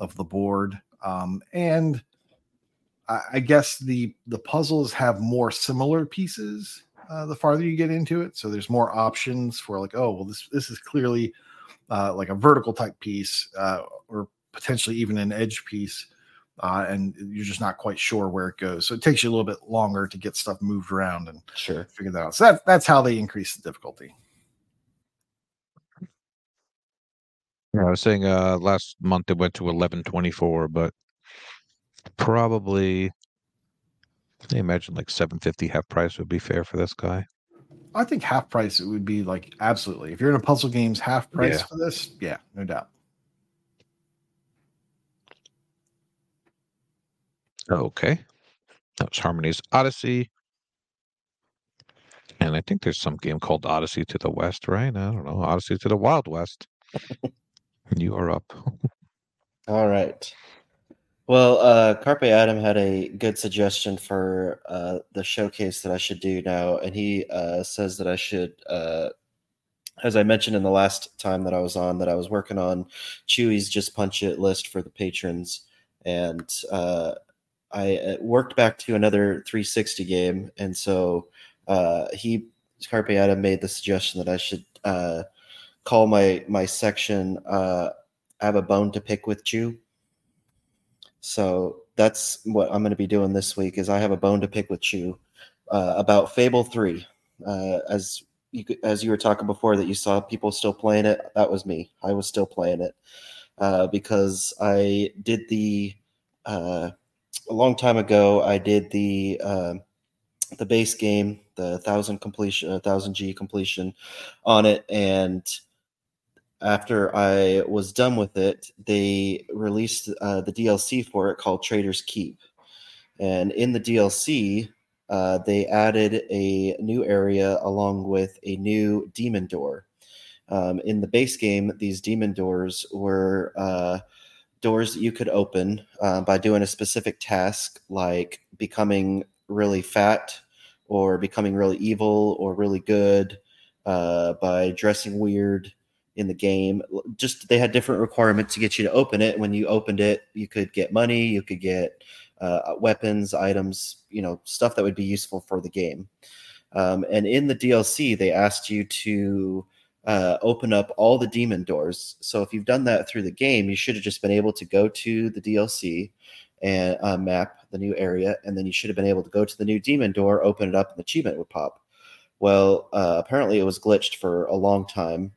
of the board, um, and I, I guess the the puzzles have more similar pieces uh, the farther you get into it. So there's more options for like, oh well, this this is clearly uh, like a vertical type piece, uh, or potentially even an edge piece uh, and you're just not quite sure where it goes. So it takes you a little bit longer to get stuff moved around and Sure. figure that out. So that, that's how they increase the difficulty. Yeah, I was saying uh last month it went to eleven twenty four, but probably I imagine like seven fifty half price would be fair for this guy. I think half price it would be like absolutely. If you're in a puzzle games, half price Yeah. for this, yeah, no doubt. Okay. That was Harmony's Odyssey. And I think there's some game called Odyssey to the West, right? I don't know. Odyssey to the Wild West. <laughs> you are up. All right. Well, uh, Carpe Adam had a good suggestion for uh, the showcase that I should do now, and he uh, says that I should uh, as I mentioned in the last time that I was on, that I was working on Chewie's Just Punch It list for the patrons, and uh, I uh, worked back to another 360 game, and so uh, he Adam made the suggestion that I should uh, call my my section uh, "I have a bone to pick with Chew." So that's what I'm going to be doing this week. Is I have a bone to pick with you uh, about Fable Three. Uh, as you as you were talking before that you saw people still playing it, that was me. I was still playing it uh, because I did the uh, a long time ago. I did the uh, the base game, the thousand completion, thousand G completion on it, and after I was done with it, they released uh, the DLC for it called Traitor's Keep. And in the DLC, uh, they added a new area along with a new demon door. Um, in the base game, these demon doors were uh, doors that you could open uh, by doing a specific task, like becoming really fat, or becoming really evil, or really good, uh, by dressing weird in the game. Just they had different requirements to get you to open it. When you opened it, you could get money, you could get uh, weapons, items, you know, stuff that would be useful for the game. Um, and in the DLC, they asked you to uh, open up all the demon doors. So if you've done that through the game, you should have just been able to go to the DLC and uh, map the new area, and then you should have been able to go to the new demon door, open it up, and the achievement would pop. Well, uh, apparently it was glitched for a long time,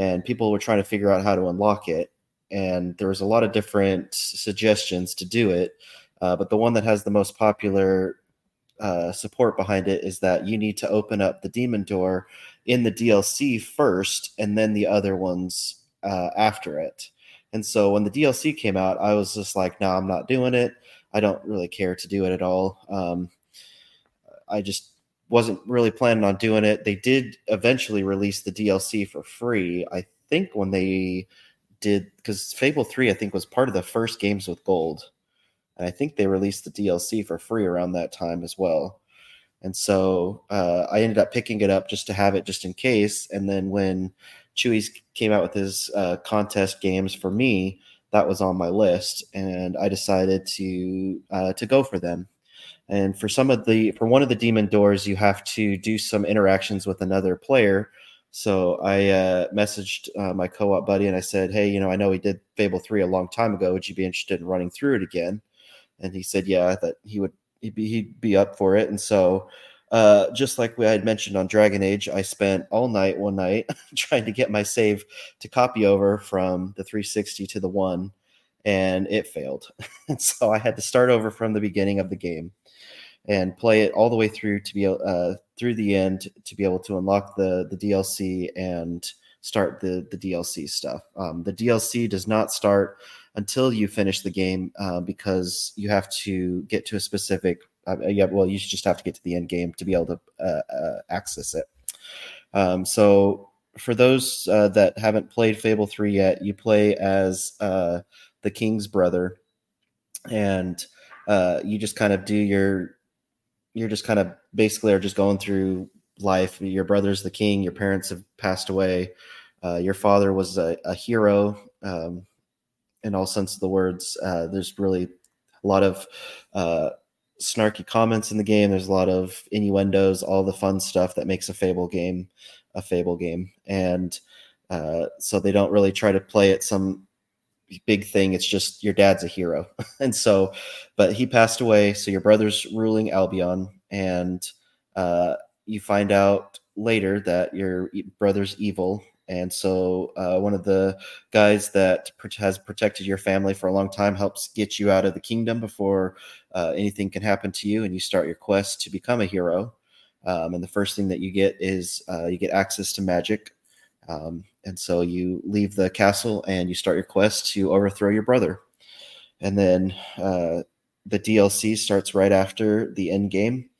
and people were trying to figure out how to unlock it. And there was a lot of different suggestions to do it. Uh, but the one that has the most popular uh, support behind it is that you need to open up the demon door in the DLC first, and then the other ones uh, after it. And so when the DLC came out, I was just like, "No, nah, I'm not doing it. I don't really care to do it at all." Um, I just wasn't really planning on doing it. They did eventually release the DLC for free. I think when they did, because Fable Three, I think, was part of the first games with gold and I think they released the DLC for free around that time as well. And so uh, I ended up picking it up just to have it just in case. And then when Chewie's came out with his uh, contest games for me, that was on my list, and I decided to uh, to go for them. And for some of the for one of the demon doors, you have to do some interactions with another player. So I uh, messaged uh, my co-op buddy and I said, "Hey, you know, I know we did Fable three a long time ago. Would you be interested in running through it again?" and he said, yeah, that he would he'd be he'd be up for it. And so, uh, just like we had mentioned on Dragon Age, I spent all night one night <laughs> trying to get my save to copy over from the 360 to the one, and it failed. <laughs> and so I had to start over from the beginning of the game and play it all the way through to be uh, through the end to be able to unlock the the DLC and start the the DLC stuff. Um, the DLC does not start until you finish the game uh, because you have to get to a specific. Uh, yeah, well, you just have to get to the end game to be able to uh, uh access it. Um, so, for those uh, that haven't played Fable Three yet, you play as uh, the king's brother, and you just kind of do your. You're just kind of basically are just going through life. Your brother's the king. Your parents have passed away. your father was a, a hero. Um, in all sense of the words. Uh, there's really a lot of uh, snarky comments in the game. There's a lot of innuendos, all the fun stuff that makes a Fable game a Fable game, and uh, so they don't really try to play it some big thing. It's just your dad's a hero, <laughs> and so, but he passed away. So your brother's ruling Albion, and uh, you find out later that your brother's evil and so, uh, one of the guys that has protected your family for a long time helps get you out of the kingdom before uh, anything can happen to you, and you start your quest to become a hero. Um, and the first thing that you get is uh, you get access to magic. Um, and so you leave the castle and you start your quest to overthrow your brother. And then uh, the DLC starts right after the end game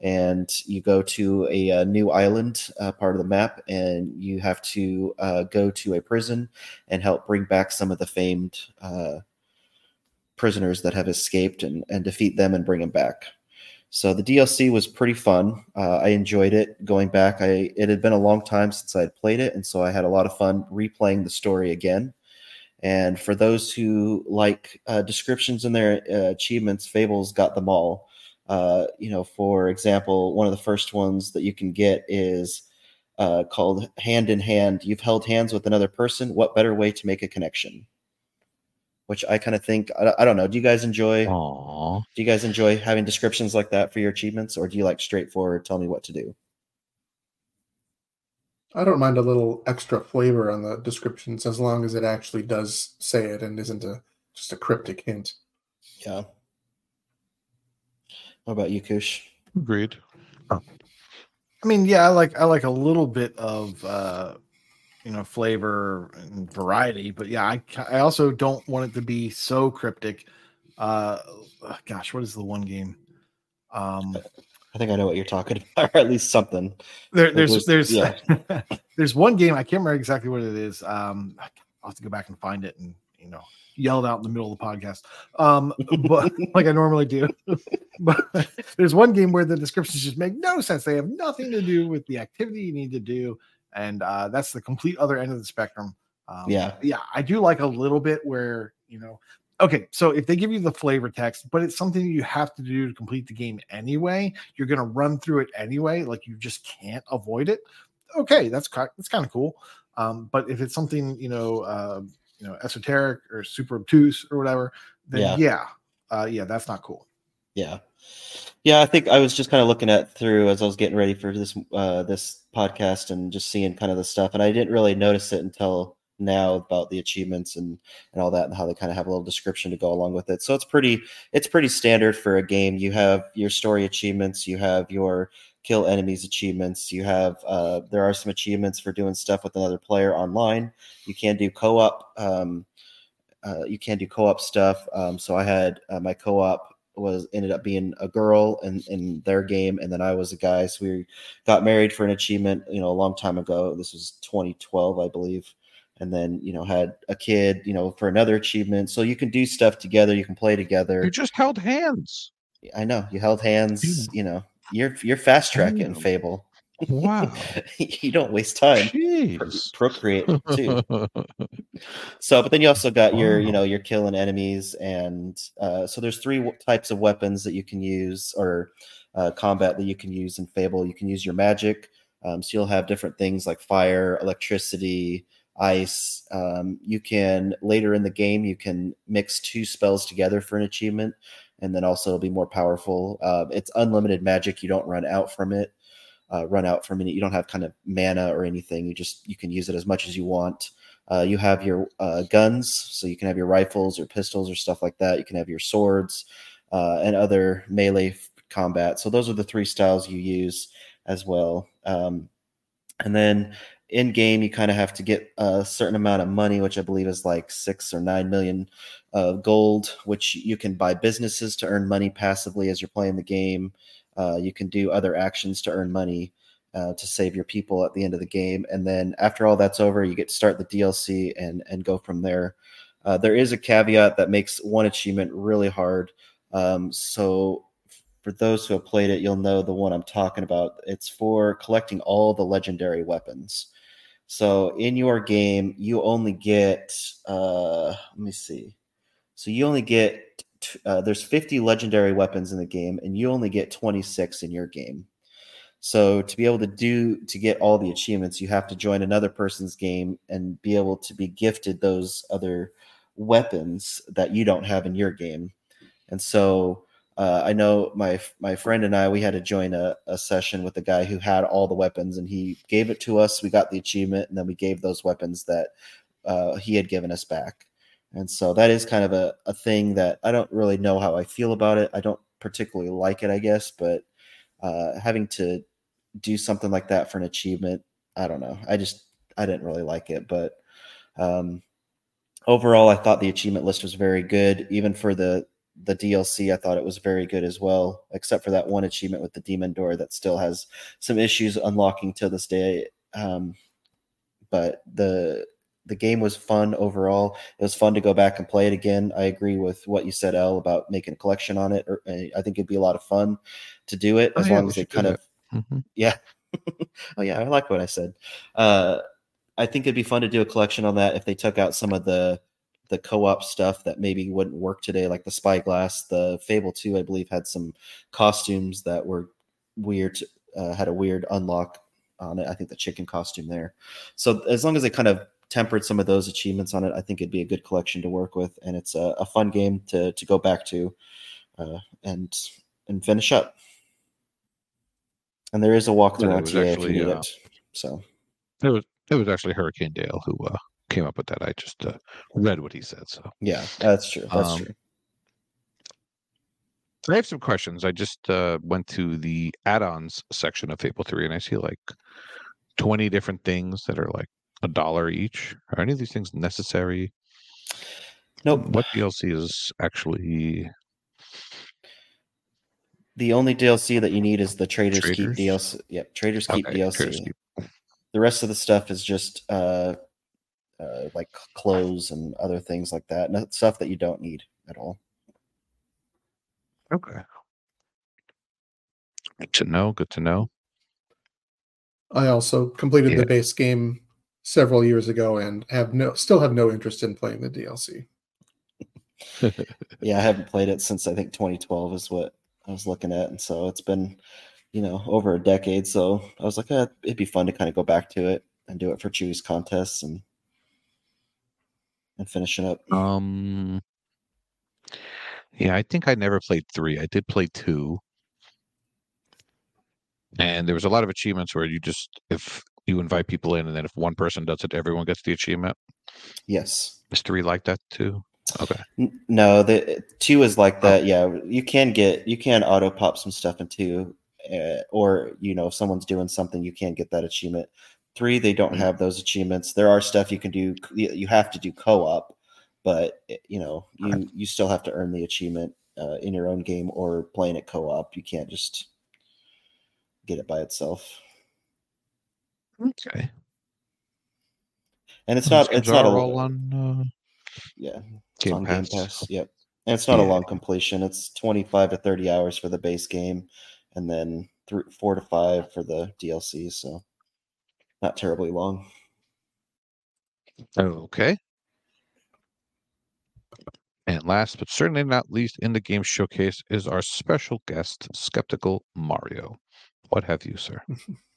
and you go to a, a new island uh, part of the map and you have to uh, go to a prison and help bring back some of the famed uh, prisoners that have escaped and, and defeat them and bring them back So the DLC was pretty fun. Uh, I enjoyed it. Going back, I it had been a long time since I had played it, and so I had a lot of fun replaying the story again. And for those who like uh, descriptions in their uh, achievements, Fables got them all. Uh, you know, for example, one of the first ones that you can get is uh, called Hand in Hand. You've held hands with another person. What better way to make a connection? Which I kind of think, I, I, don't know. Do you guys enjoy? Aww. Do you guys enjoy having descriptions like that for your achievements, or do you like straightforward tell me what to do? I don't mind a little extra flavor on the descriptions as long as it actually does say it and isn't a just a cryptic hint. Yeah. What about you, Koosh? Agreed. I mean, yeah, I like I like a little bit of uh you know flavor and variety, but yeah, I I also don't want it to be so cryptic. Uh gosh, what is the one game? Um I think I know what you're talking <laughs> about, or at least something. There, there's was, there's yeah. <laughs> there's one game I can't remember exactly what it is. Um, I'll have to go back and find it and you know yell it out in the middle of the podcast. Um, but <laughs> like I normally do. but there's one game where the descriptions just make no sense. They have nothing to do with the activity you need to do, and uh, that's the complete other end of the spectrum. Um, yeah, yeah, I do like a little bit where you know okay, so if they give you the flavor text, but it's something you have to do to complete the game anyway, you're going to run through it anyway, like you just can't avoid it. Okay, that's that's kind of cool. Um, but if it's something you know, uh, you know, esoteric or super obtuse or whatever, then yeah, yeah, uh, yeah, that's not cool. Yeah, yeah. I think I was just kind of looking at through as I was getting ready for this uh, this podcast and just seeing kind of the stuff, and I didn't really notice it until now about the achievements and and all that and how they kind of have a little description to go along with it. So it's pretty it's pretty standard for a game. You have your story achievements you have your kill enemies achievements you have uh, there are some achievements for doing stuff with another player online. You can do co-op um, uh, you can do co-op stuff. Um, so i had uh, my co-op was ended up being a girl in, in their game and then i was a guy. So we got married for an achievement you know a long time ago. This was 2012 i believe. And then you know had a kid you know for another achievement. So you can do stuff together. You can play together. You just held hands. I know. You held hands you know. You're you're fast tracking fable wow <laughs> you don't waste time Pro- procreate too <laughs> so but then you also got your you know you're killing enemies and uh, so there's three w- types of weapons that you can use or uh, combat that you can use in fable you can use your magic um, so you'll have different things like fire electricity ice. Um, you can later in the game you can mix two spells together for an achievement, and then also it'll be more powerful. Uh, it's unlimited magic. You don't run out from it. Uh, run out for a minute. You don't have kind of mana or anything. You just you can use it as much as you want. Uh, you have your uh, guns, so you can have your rifles or pistols or stuff like that. You can have your swords uh, and other melee combat. So those are the three styles you use as well. Um, and then in game you kind of have to get a certain amount of money which i believe is like six or nine million uh, gold which you can buy businesses to earn money passively as you're playing the game uh, you can do other actions to earn money uh, to save your people at the end of the game and then after all that's over you get to start the dlc and and go from there uh, there is a caveat that makes one achievement really hard um, so for those who have played it, you'll know the one I'm talking about. It's for collecting all the legendary weapons. So in your game, you only get uh, let me see. So you only get uh, there's 50 legendary weapons in the game, and you only get 26 in your game. So to be able to do to get all the achievements, you have to join another person's game and be able to be gifted those other weapons that you don't have in your game. And so uh, I know my my friend and I we had to join a, a session with a guy who had all the weapons, and he gave it to us. We got the achievement, and then we gave those weapons that uh, he had given us back. And so that is kind of a, a thing that I don't really know how I feel about it. I don't particularly like it, I guess, but uh, having to do something like that for an achievement, I don't know. I just I didn't really like it, but um, overall, I thought the achievement list was very good, even for the the DLC, I thought it was very good as well, except for that one achievement with the demon door that still has some issues unlocking to this day. Um, but the the game was fun overall. It was fun to go back and play it again. I agree with what you said, Ell, about making a collection on it. Or, I think it'd be a lot of fun to do it Oh, as yeah, long as it kind that. of Mhm. yeah. <laughs> oh yeah, I like what I said. Uh, I think it'd be fun to do a collection on that if they took out some of the the co-op stuff that maybe wouldn't work today, like the Spyglass. The Fable Two, I believe, had some costumes that were weird. Uh, had a weird unlock on it. I think the chicken costume there. So as long as they kind of tempered some of those achievements on it, I think it'd be a good collection to work with, and it's a, a fun game to to go back to uh, and and finish up. And there is a walkthrough Yeah, on TA if you need uh, it. So It was it was actually Hurricane Dale who uh, came up with that. I just uh, read what he said. So yeah, that's true. That's Um, true. I have some questions. I just uh, went to the add-ons section of Fable Three, and I see like twenty different things that are like a dollar each. Are any of these things necessary? Nope. What DLC is actually? The only DLC that you need is the Traitors, Traitors? Keep DLC. Yep, Traitors Keep Okay, DLC. Traitors Keep. The rest of the stuff is just uh, uh, like clothes and other things like that. No, stuff that you don't need at all. Okay. Good to know. Good to know. I also completed Yeah. the base game several years ago and have no still have no interest in playing the DLC. <laughs> Yeah, I haven't played it since I think 2012 is what I was looking at, and so it's been, you know, over a decade. So I was like, eh, it'd be fun to kind of go back to it and do it for Chewie's contests and and finish it up. Um. Yeah, I think I never played three. I did play two, and there was a lot of achievements where you just if you invite people in, and then if one person does it, everyone gets the achievement. Yes. Is three like that too? Okay. No, the two is like that. Yeah, you can get you can auto pop some stuff in two, uh, or you know, if someone's doing something, you can get that achievement. Three, they don't Mhm. have those achievements. There are stuff you can do. You you have to do co-op, but eh, you know, you you still have to earn the achievement uh, in your own game or playing it co-op. You can't just get it by itself. Okay. And it's not it's not a are all on uh, yeah. It's Game on Pass. Game Pass. Yep. And it's not a long completion. It's 25 to 30 hours for the base game and then three, four to five for the DLC. So not terribly long. Okay. And last but certainly not least in the game showcase is our special guest, Skeptical Mario. What have you, sir? <laughs>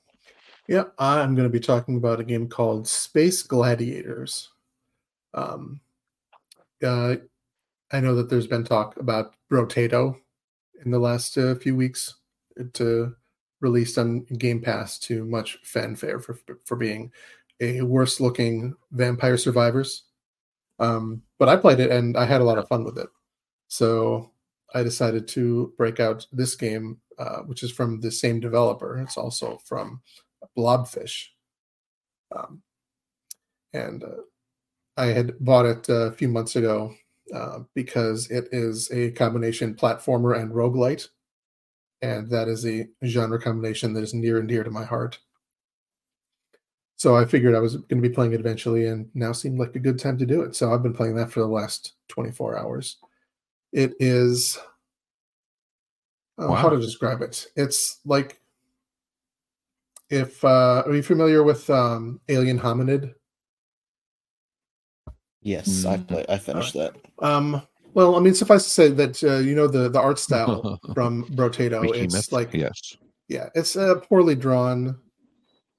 Yeah, I'm going to be talking about a game called Space Gladiators. Um, uh, I know that there's been talk about Brotato in the last uh, few weeks. Uh, released on Game Pass to much fanfare for for being a worse looking Vampire Survivors. Um, but I played it and I had a lot of fun with it. So I decided to break out this game, uh, which is from the same developer. It's also from Blobfish. Um, and uh, I had bought it uh, a few months ago uh, because it is a combination platformer and roguelite. And that is a genre combination that is near and dear to my heart. So I figured I was going to be playing it eventually, and now seemed like a good time to do it. So I've been playing that for the last 24 hours. It is. uh, How to describe it? It's like if uh are you familiar with um alien hominid Yes, I Mm. play, I finished that. um well i mean suffice to say that uh, you know the the art style <laughs> from brotato it's Behemoth? like yes. yeah it's uh, poorly drawn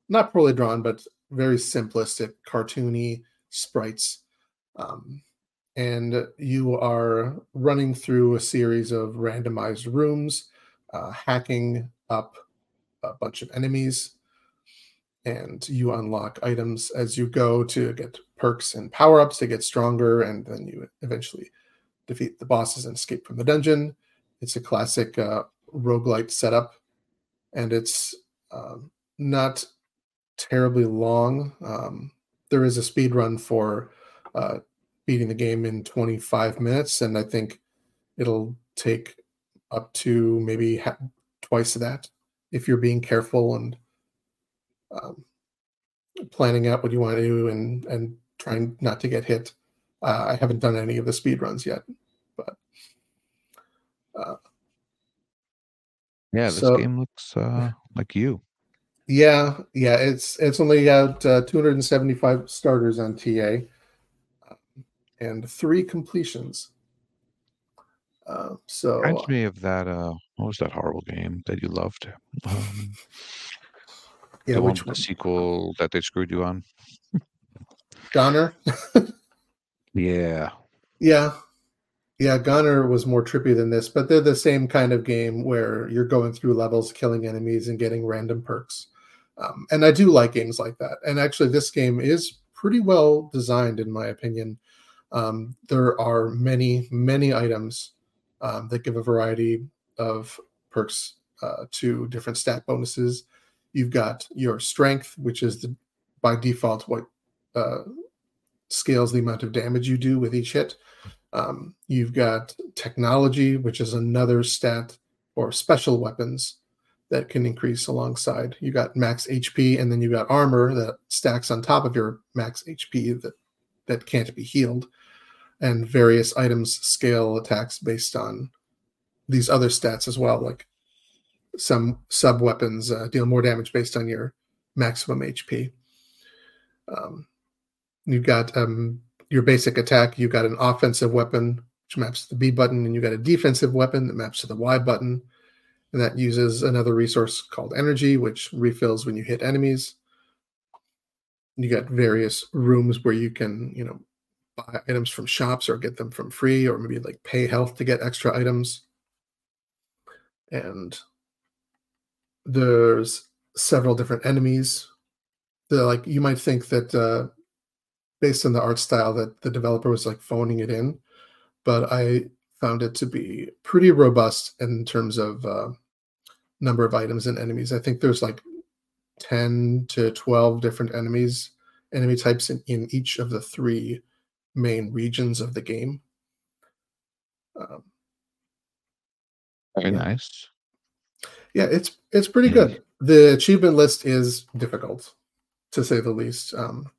not poorly drawn but very simplistic cartoony sprites um and you are running through a series of randomized rooms uh, hacking up a bunch of enemies and you unlock items as you go to get perks and power ups to get stronger and then you eventually defeat the bosses and escape from the dungeon. It's a classic uh, roguelite setup and it's um, not terribly long. Um, there is a speed run for uh, beating the game in 25 minutes and i think it'll take up to maybe ha- twice that if you're being careful and um, planning out what you want to do and and trying not to get hit. Uh, I haven't done any of the speed runs yet, but uh, Yeah, this So- game looks uh, like you. yeah, yeah, it's it's only got uh, 275 starters on TA um, and three completions. Uh, so Reminds me of that. Uh, what was that horrible game that you loved? Um, yeah, the one which with the sequel that they screwed you on. Gonner? <laughs> Yeah, Yeah. Yeah, Gonner was more trippy than this, but they're the same kind of game where you're going through levels, killing enemies, and getting random perks. Um, and I do like games like that. And actually, this game is pretty well designed, in my opinion. Um, there are many, many items um, that give a variety of perks uh, to different stat bonuses. You've got your strength, which is the, by default what uh, scales the amount of damage you do with each hit. Um, you've got technology, which is another stat or special weapons that can increase alongside. You got max HP, and then you got armor that stacks on top of your max HP that that can't be healed. And various items scale attacks based on these other stats as well. Like some sub weapons uh, deal more damage based on your maximum HP. Um, you've got um, your basic attack, you've got an offensive weapon, which maps to the B button, and you've got a defensive weapon that maps to the Y button. And that uses another resource called energy, which refills when you hit enemies. You got various rooms where you can, you know, buy items from shops or get them from free, or maybe like pay health to get extra items. And there's several different enemies. The like you might think that uh, based on the art style that the developer was like phoning it in, but I found it to be pretty robust in terms of uh, number of items and enemies. I think there's like 10 to 12 different enemies, enemy types in, in each of the three main regions of the game. Um, very Yeah. nice. Yeah, it's it's pretty good. The achievement list is difficult, to say the least. Um,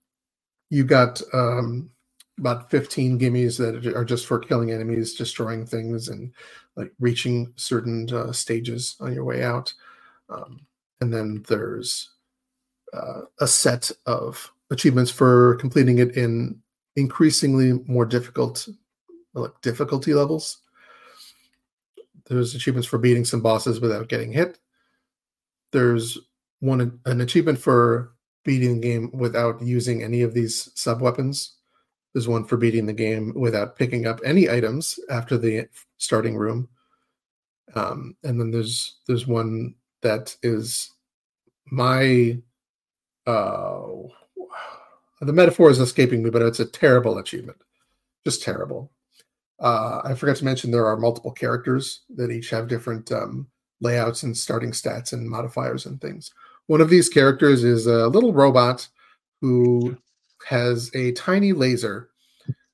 you got um, about 15 gimmies that are just for killing enemies, destroying things, and like reaching certain uh, stages on your way out. Um, and then there's uh, a set of achievements for completing it in increasingly more difficult like difficulty levels. There's achievements for beating some bosses without getting hit. There's one an achievement for beating the game without using any of these sub weapons. There's one for beating the game without picking up any items after the starting room. Um, and then there's there's one that is my uh the metaphor is escaping me, but it's a terrible achievement. Just terrible. Uh, I forgot to mention there are multiple characters that each have different um, layouts and starting stats and modifiers and things. One of these characters is a little robot who has a tiny laser.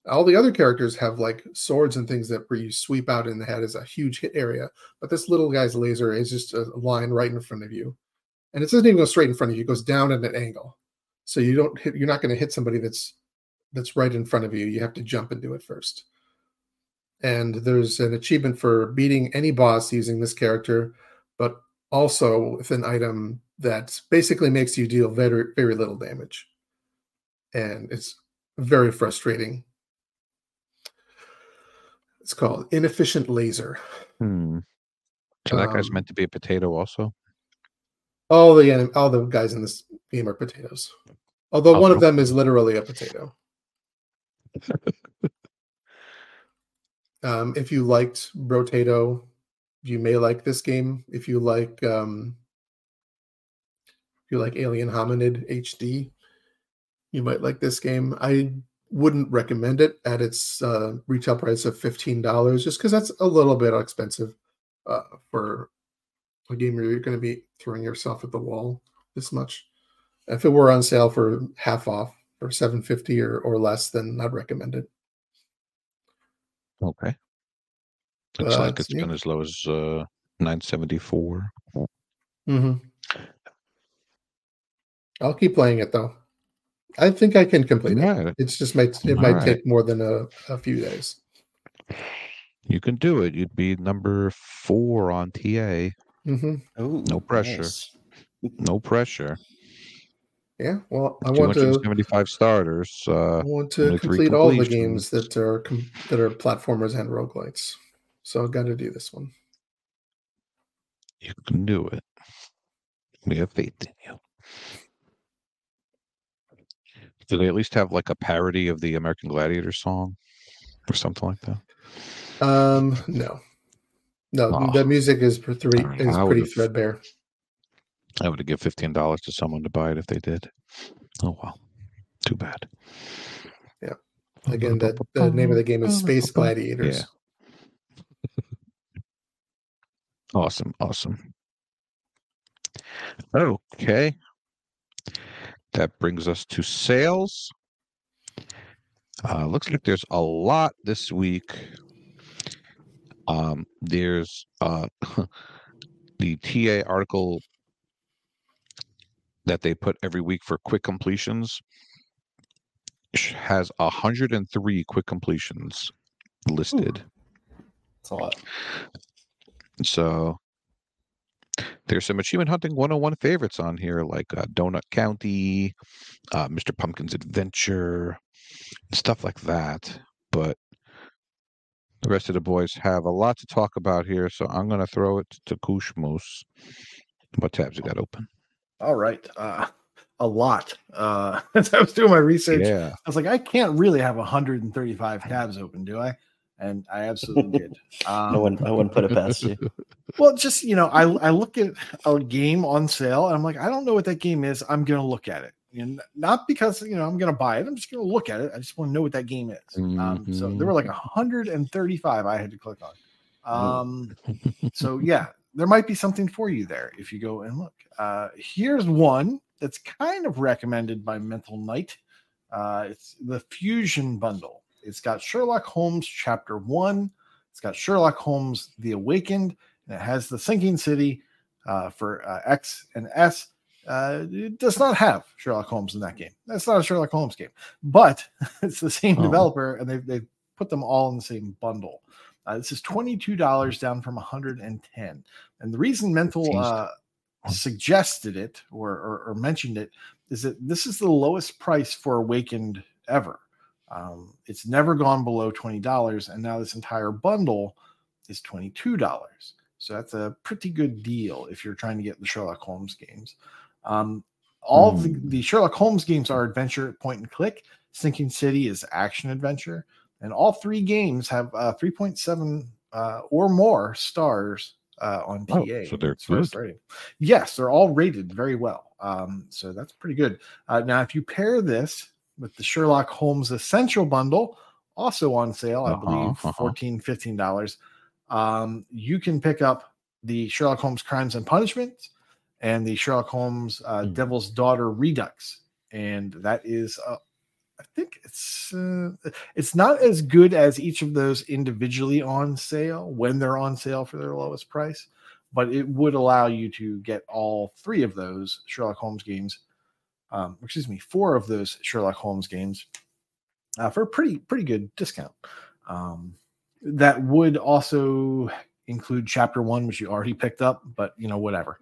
All the other characters have like swords and things that where you sweep out in the head is a huge hit area, but this little guy's laser is just a line right in front of you, and it doesn't even go straight in front of you; it goes down at an angle. So you don't hit. You're not going to hit somebody that's that's right in front of you. You have to jump and do it first. And there's an achievement for beating any boss using this character, but also with an item that basically makes you deal very very little damage, and it's very frustrating. It's called inefficient laser. Hmm. So that guy's Um, meant to be a potato, also. All the all the guys in this game are potatoes. Although one of them is literally a potato. <laughs> um, if you liked Brotato, you may like this game. If you like um, if you like Alien Hominid HD, you might like this game. I wouldn't recommend it at its uh, retail price of fifteen dollars, just because that's a little bit expensive uh, for a game where you're going to be throwing yourself at the wall this much. If it were on sale for half off or seven fifty or or less, then I'd recommend it. Okay. Looks like But, it's yeah. been as low as uh, 974. Mm-hmm. I'll keep playing it though. I think I can complete it. It's just might it All might right. take more than a, a few days. you can do it. You'd be number four on TA. hmm Ooh, No pressure. nice. No pressure. Yeah. Well, I want to seventy-five starters. Uh, I want to complete all the games that are com- that are platformers and roguelites. So I've got to do this one. you can do it. We have faith in you. Do they at least have like a parody of the American Gladiator song or something like that? Um, no, no, Oh. the music is three is pretty threadbare. I would have give fifteen dollars to someone to buy it if they did. Oh well, too bad. Yeah. Again, that the name of the game is Space Gladiators. Yeah. <laughs> Awesome, awesome. Okay. That brings us to sales. Uh, looks like there's a lot this week. Um, there's uh, <laughs> the TA article that they put every week for quick completions has 103 quick completions listed. That's a lot. So there's some Achievement Hunting 101 favorites on here, like uh, Donut County, uh, Mr. Pumpkin's Adventure, stuff like that. But the rest of the boys have a lot to talk about here, so I'm going to throw it to KooshMoose. What tabs you got open? All right. Uh, a lot. Uh, <laughs> as I was doing my research, Yeah. I was like, I can't really have 135 tabs open, do I? And I absolutely did. Um, <laughs> No one, I wouldn't put it past you. <laughs> Well, just you know, I I look at a game on sale and I'm like, I don't know what that game is. I'm gonna look at it, and not because you know I'm gonna buy it. I'm just gonna look at it. I just want to know what that game is. Um, so there were like 135 I had to click on. Um, so yeah, there might be something for you there if you go and look. Uh, here's one that's kind of recommended by Mental Knight. Uh, it's the Fusion Bundle. It's got Sherlock Holmes Chapter One. It's got Sherlock Holmes The Awakened, and it has the Sinking City uh, for uh, X and S. Uh, it does not have Sherlock Holmes in that game. That's not a Sherlock Holmes game, but <laughs> it's the same Oh. developer, and they've they've put them all in the same bundle. Uh, this is twenty two dollars down from one hundred and ten, and the reason Mental uh, suggested it or, or or mentioned it is that this is the lowest price for Awakened ever. Um, it's never gone below twenty dollars, and now this entire bundle is twenty two dollars. So that's a pretty good deal if you're trying to get the Sherlock Holmes games. Um, all of the, the Sherlock Holmes games are adventure point and click. Sinking City is action adventure, and all three games have uh, 3.7 uh, or more stars uh, on TA. Oh, so they're as far good. rating. Yes, they're all rated very well. Um, so that's pretty good. Uh, now, if you pair this with the Sherlock Holmes Essential Bundle, also on sale, I Uh-huh, believe uh-huh. 14 $15, um, you can pick up the Sherlock Holmes Crimes and Punishments and the Sherlock Holmes uh, Hmm. Devil's Daughter Redux. And that is, uh, I think it's uh, it's not as good as each of those individually on sale when they're on sale for their lowest price, but it would allow you to get all three of those Sherlock Holmes games. Um, excuse me, four of those Sherlock Holmes games uh, for a pretty pretty good discount. Um, that would also include Chapter One, which you already picked up, but you know whatever.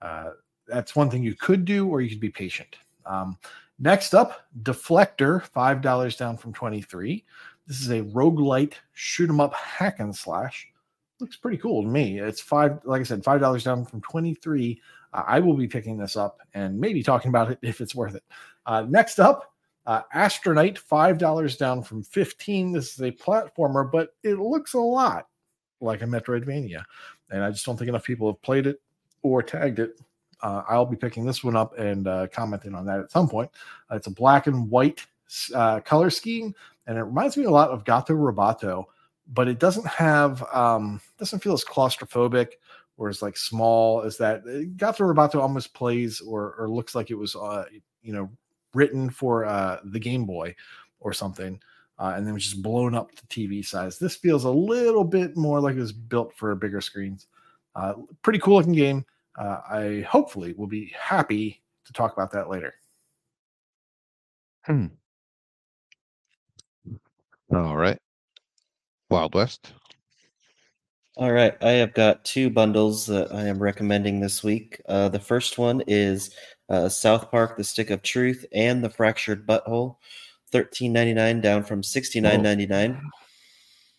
Uh, that's one thing you could do, or you could be patient. Um, next up, Deflector, five dollars down from twenty three. This is a roguelite shoot 'em up hack and slash. Looks pretty cool to me. It's five, like I said, five dollars down from twenty three. Uh, I will be picking this up and maybe talking about it <laughs> if it's worth it. Uh, next up, uh, Astronite, five dollars down from fifteen. This is a platformer, but it looks a lot like a Metroidvania, and I just don't think enough people have played it or tagged it. Uh, I'll be picking this one up and uh, commenting on that at some point. Uh, it's a black and white uh, color scheme, and it reminds me a lot of Gato Roboto, but it doesn't have um, doesn't feel as claustrophobic or as like small as that. Uh, Gato Roboto almost plays or or looks like it was uh, you know written for the Game Boy or something. Uh, and then was just blown up to TV size. This feels a little bit more like it was built for bigger screens. Uh, pretty cool looking game. Uh, I hopefully will be happy to talk about that later. Hmm. All right. Wild West. All right, I have got two bundles that I am recommending this week. Uh, the first one is uh, South Park: The Stick of Truth and the Fractured Butthole, thirteen ninety nine down from sixty nine ninety nine.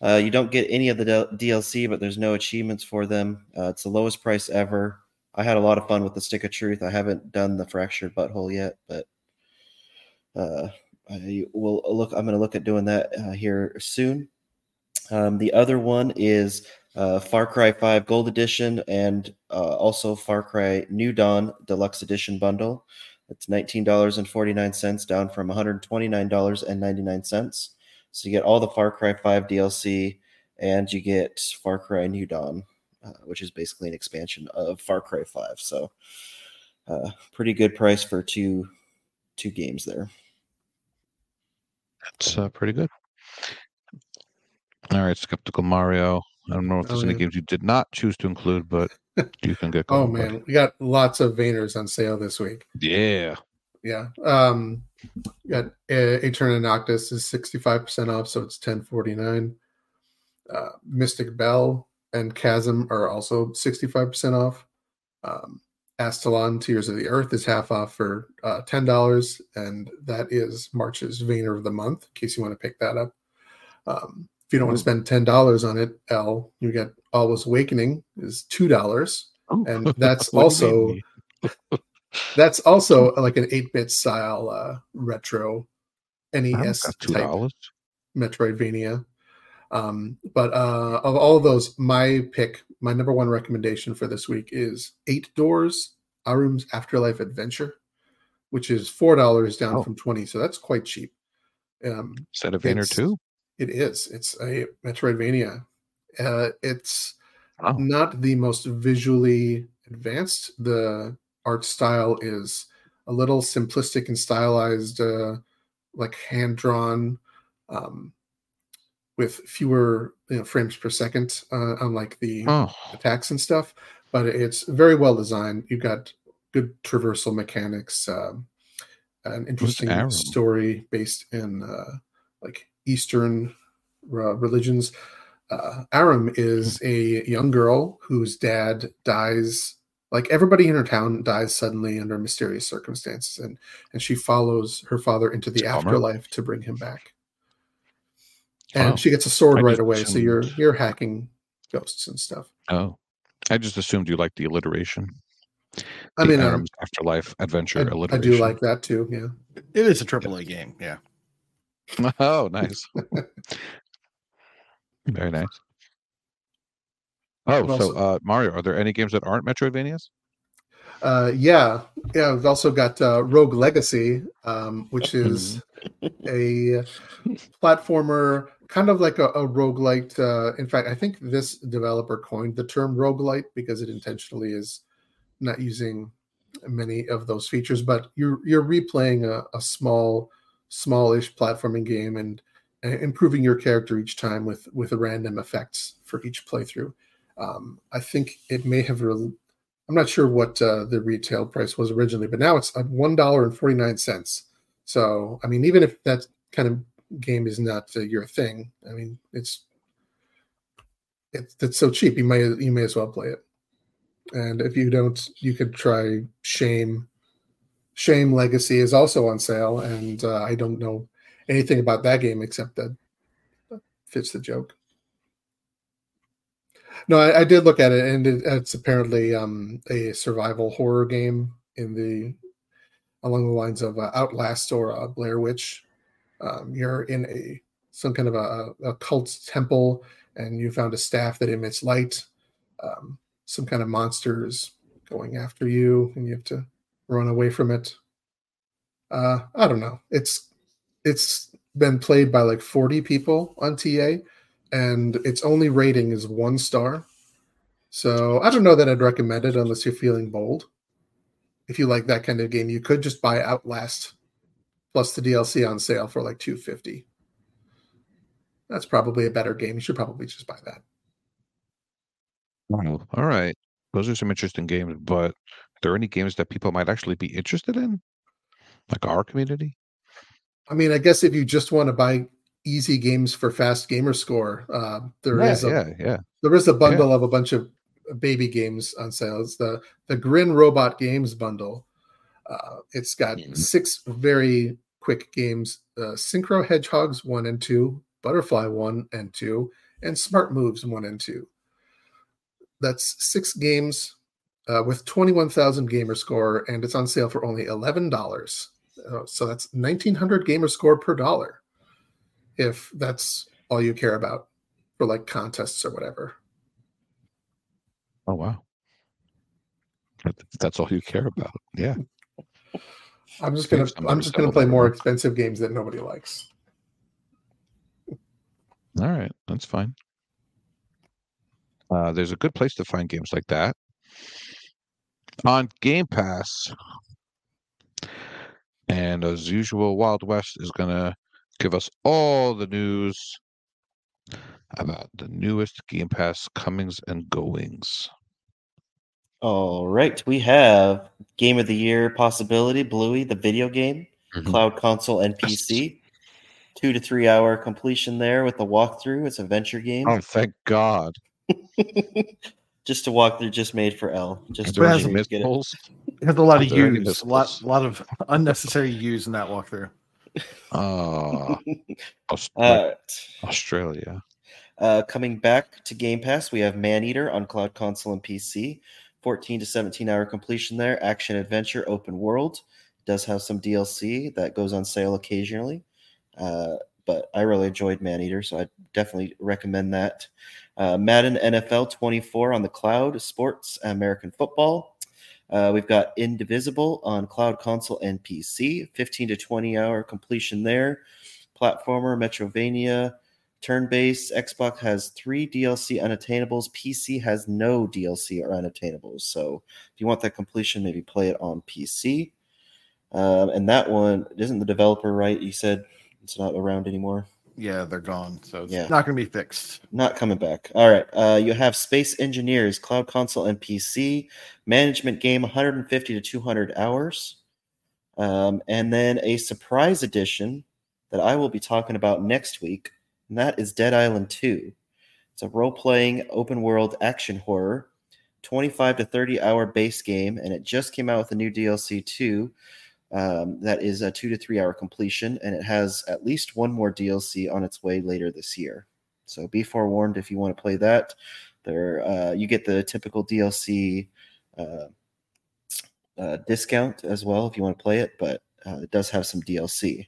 Uh, you don't get any of the del- DLC, but there's no achievements for them. Uh, it's the lowest price ever. I had a lot of fun with the Stick of Truth. I haven't done the Fractured Butthole yet, but uh, I will look. I'm going to look at doing that uh, here soon. Um, the other one is uh, Far Cry 5 Gold Edition and uh, also Far Cry New Dawn Deluxe Edition bundle. It's $19.49 down from $129.99. So you get all the Far Cry 5 DLC and you get Far Cry New Dawn, which is basically an expansion of Far Cry 5. So uh, pretty good price for two two games there. That's uh, pretty good. All right, Skeptical Mario. I don't know if there's Oh, any yeah. games you did not choose to include, but <laughs> you can get Oh man, we got lots of Veiners on sale this week. Yeah. Yeah. Um we got uh, Eterna Noctis is 65% off, so it's 1049. Uh Mystik Belle and Chasm are also 65% off. Um Astalon Tears of the Earth is half off for uh, $10, and that is March's Veiner of the Month, in case you want to pick that up. Um, if you don't want to spend $10 on it, Ell, you get Alwa's Awakening is $2. And <laughs> that's What do you also? <laughs> That's also like an 8 bit style uh, retro NES type. Metroidvania. Um, but uh, of all of those, my pick, my number one recommendation for this week is Eight Doors Arum's Afterlife Adventure, which is four dollars down Oh. from twenty, so that's quite cheap. Um, Set of Veiner It's- two. it is. It's a Metroidvania. Uh, it's Oh. not the most visually advanced. The art style is a little simplistic and stylized, uh, like hand drawn, um, with fewer you know, frames per second, uh, unlike the Oh, attacks and stuff. But it's very well designed. You've got good traversal mechanics, um, an interesting story based in uh, like Eastern uh, religions. Uh, Arum is a young girl whose dad dies. Like everybody in her town dies suddenly under mysterious circumstances, and and she follows her father into the bummer. afterlife to bring him back. And Wow. she gets a sword I right just away, so you're you're hacking ghosts and stuff. oh. I just assumed you liked the alliteration. I the mean, um, Afterlife Adventure I, I do like that too. Yeah. It is a triple A game. Yeah. <laughs> Oh, nice. <laughs> Very nice. Oh, What so uh, Mario, are there any games that aren't Metroidvanias? Uh, yeah, yeah. We've also got uh, Rogue Legacy, um, which is a platformer, kind of like a, a roguelite. Uh, in fact, I think this developer coined the term roguelite because it intentionally is not using many of those features. But you're you're replaying a, a small, smallish platforming game and, and improving your character each time with with random effects for each playthrough. Um, I think it may have. Re- I'm not sure what uh, the retail price was originally, but now it's one dollar and forty nine cents. So, I mean, even if that kind of game is not uh, your thing, I mean, it's it's it's so cheap. You may you may as well play it. And if you don't, you could try Shame. Shame Legacy is also on sale, and uh, I don't know anything about that game except that fits the joke. No, I, I did look at it, and it, it's apparently um, a survival horror game in the along the lines of uh, Outlast or uh, Blair Witch. Um, you're in a some kind of a, a cult temple, and you found a staff that emits light. Um, some kind of monsters going after you, and you have to run away from it. Uh, I don't know. It's it's been played by like 40 people on TA, and its only rating is one star. So I don't know that I'd recommend it unless you're feeling bold. If you like that kind of game, you could just buy Outlast plus the DLC on sale for like 250. That's probably a better game. You should probably just buy that. Wow. All right. Those are some interesting games, but are there any games that people might actually be interested in? Like our community? I mean, I guess if you just want to buy easy games for fast gamer score, uh, there yeah, is a yeah, yeah. there is a bundle of a bunch of baby games on sale. It's the the Grin Robot Games bundle. Uh, it's got Mhm. six very quick games: uh, Synchro Hedgehogs one and two, Butterfly one and two, and Smart Moves one and two. That's six games uh, with twenty one thousand gamer score, and it's on sale for only eleven dollars. Uh, so that's nineteen hundred gamer score per dollar, if that's all you care about for like contests or whatever. Oh wow. That's all you care about. Yeah. <laughs> I'm just gonna I'm just gonna play more expensive games that nobody likes. All right, that's fine. Uh, there's a good place to find games like that on Game Pass. And as usual, Wild West is gonna give us all the news about the newest Game Pass comings and goings. All right, we have Game of the Year possibility, Bluey, the video game, Mhm. cloud console and PC. Two to three hour completion there with the walkthrough. It's a venture game. Oh, thank God! <laughs> just to walk through, just made for Ell. Just to But has sure get it. It has a lot of there use, a lot, missiles? lot of unnecessary use in that walkthrough. Ah, <laughs> Aus- All. Australia. Uh, coming back to Game Pass, we have Maneater on cloud console and PC. 14 to 17 hour completion there. Action adventure, open world. Does have some DLC that goes on sale occasionally. Uh, but I really enjoyed Maneater, so I definitely recommend that. Uh, Madden NFL 24 on the cloud, sports, American football. Uh, we've got Indivisible on cloud console and PC. 15 to 20 hour completion there. Platformer, Metrovania, turn based. Xbox has three DLC unattainables. PC has no DLC or unattainables. So if you want that completion, maybe play it on PC. Um, and that one isn't the developer right? You said it's not around anymore. Yeah, they're gone, so it's Yeah. not going to be fixed. Not coming back. All right. Uh, you have Space Engineers, Cloud Console, and PC. Management game, 150 to 200 hours. Um, and then a surprise edition that I will be talking about next week, and that is Dead Island 2. It's a role playing open world action horror, 25 to 30 hour base game, and it just came out with a new DLC too. Um, that is a two to three hour completion, and it has at least one more DLC on its way later this year. So be forewarned if you want to play that. There, uh, you get the typical DLC uh, uh, discount as well if you want to play it, but uh, it does have some DLC.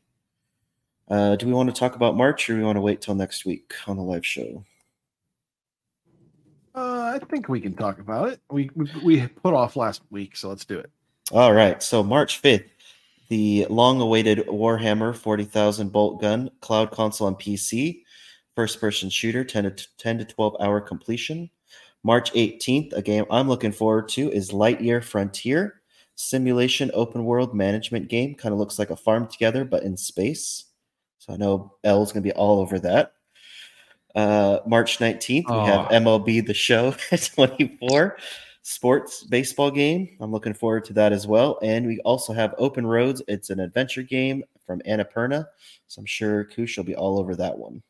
Uh, do we want to talk about March, or do we want to wait till next week on the live show? Uh, I think we can talk about it. We, we we put off last week, so let's do it. All right. So March 5th, the long awaited Warhammer 40,000 Boltgun, cloud console and PC, first person shooter, 10 to, 10 to 12 hour completion. March 18th, a game I'm looking forward to is Lightyear Frontier, simulation open world management game. Kind of looks like a farm together, but in space. So I know Ell's going to be all over that. Uh, March 19th, we have. MLB The Show <laughs> 24 sports baseball game. I'm looking forward to that as well. And we also have Open Roads. It's an adventure game from Annapurna. So I'm sure Kush will be all over that one.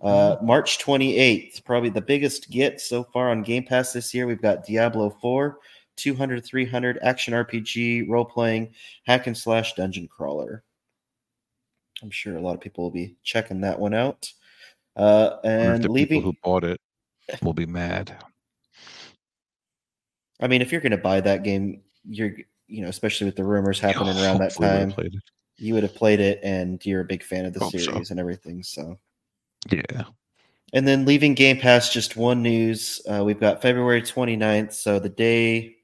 Uh, March 28th, probably the biggest get so far on Game Pass this year. We've got Diablo 4, 200, 300 action RPG, role playing, hack and slash dungeon crawler. I'm sure a lot of people will be checking that one out. Uh, I wonder if and the leaving. people who bought it will be mad. I mean, if you're going to buy that game, you're you know, especially with the rumors happening around that time, you would have played it, and you're a big fan of the Hope so. series and everything. So, Yeah. and then leaving Game Pass, just one news: uh, we've got February 29th, so the day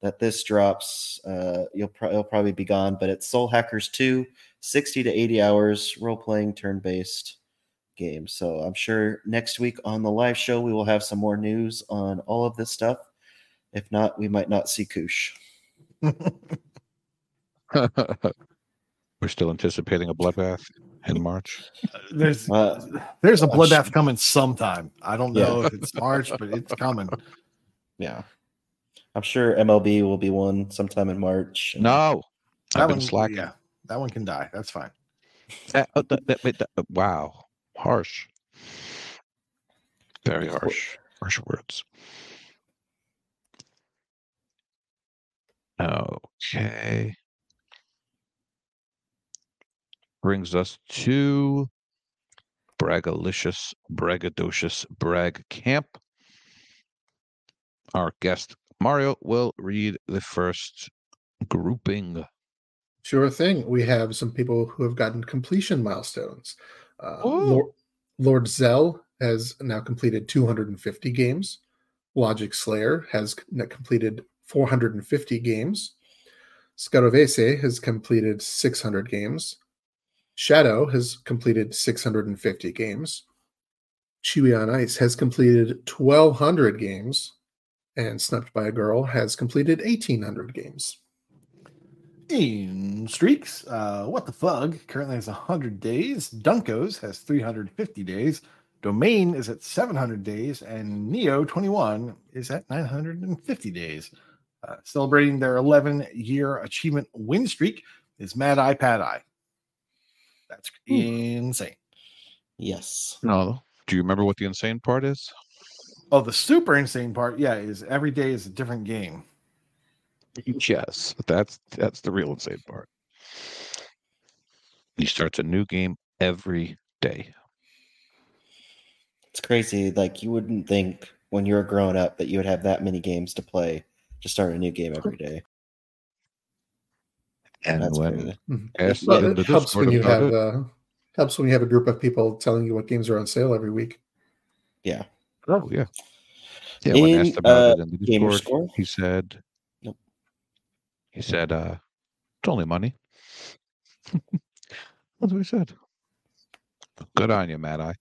that this drops, uh, you'll pro- it'll probably be gone. But it's Soul Hackers 2, 60 to 80 hours role playing turn based game. So I'm sure next week on the live show we will have some more news on all of this stuff. If not, we might not see Kush. <laughs> We're still anticipating a bloodbath in March. There's Uh, there's a watch- bloodbath coming sometime. I don't know if it's March, but it's <laughs> coming. Yeah. I'm sure MLB will be one sometime in March. No, That I've been one, slacking. yeah, that one can die. That's fine. Uh, uh, th- th- th- th- wow, harsh. Very harsh. Harsh words. Okay. Brings us to Bragalicious, Bragadocious, Brag Camp. Our guest Mario will read the first grouping. Sure thing. We have some people who have gotten completion milestones. Uh. Lord, Lord Zell has now completed 250 games. Logic Slayer has completed 450 games. Scarovese has completed 600 games. Shadow has completed 650 games. Chewy on Ice has completed 1,200 games. And Snuffed by a Girl has completed 1,800 games. In streaks, uh, what the fug currently has 100 days. Dunkos has 350 days. Domain is at 700 days, and Neo 21 is at 950 days. Uh, celebrating their 11 year achievement win streak is Mad Eye Pad Eye. That's insane. Yes. No. Do you remember what the insane part is? Oh, the super insane part, yeah, is every day is a different game. Yes, that's that's the real insane part. He starts a new game every day. It's crazy. Like you wouldn't think when you were growing up that you would have that many games to play to start a new game every day. And That's when Well, it helps when you have uh, helps when you have a group of people telling you what games are on sale every week. Yeah. Oh yeah. Yeah, when asked about uh, it in the Discord, Score? he said Nope. He said, uh, it's only money. <laughs> That's what he said. Good on you, Mad Eye.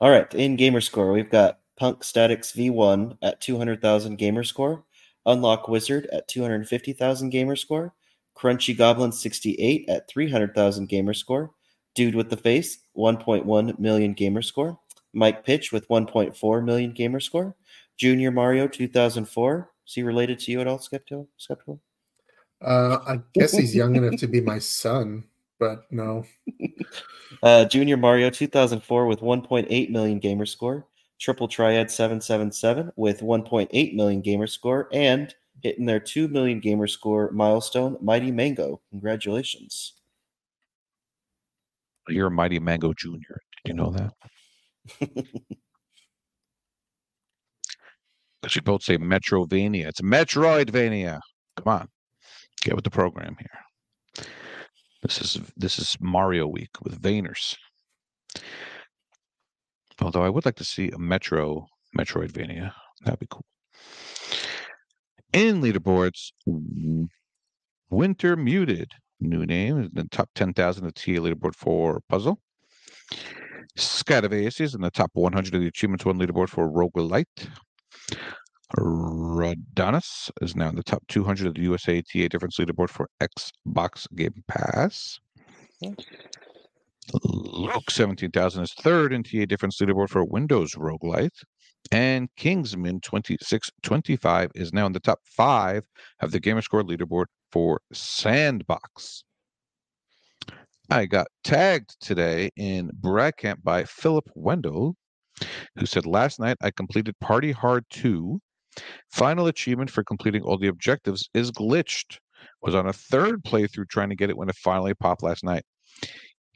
All right, in gamer score, we've got Punk Statics V1 at 200,000 gamer score, Unlock Wizard at 250,000 gamer score, Crunchy Goblin 68 at 300,000 gamer score, Dude with the Face 1.1 million gamer score, Mike Pitch with 1.4 million gamer score, Junior Mario 2004. Is he related to you at all, Skepto? Skeptical? Uh, I guess he's young enough to be my <laughs> son, but no. Uh, Junior Mario 2004 with 1.8 million gamer score. Triple Triad 777 with 1.8 million gamer score. And hitting their 2 million gamer score milestone, Mighty Mango. Congratulations. You're a Mighty Mango Junior. Did you know that? <laughs> Because you both say Metrovania. It's Metroidvania. Come on, get with the program here. This is this is Mario Week with Veiners. Although I would like to see a Metro Metroidvania. That'd be cool. In leaderboards, Winter Muted, new name, is in the top 10,000 of the TA leaderboard for Puzzle. Scatavase is in the top 100 of the Achievements 1 leaderboard for Roguelite. Rodanus is now in the top 200 of the USA TA Difference leaderboard for Xbox Game Pass. Luke 17,000 is third in TA Difference leaderboard for Windows Roguelite. And Kingsman 2625 is now in the top five of the Gamerscore leaderboard for Sandbox. I got tagged today in Brag Camp by Philip Wendell, who said, Last night I completed Party Hard 2. Final achievement for completing all the objectives is glitched. Was on a third playthrough trying to get it when it finally popped last night.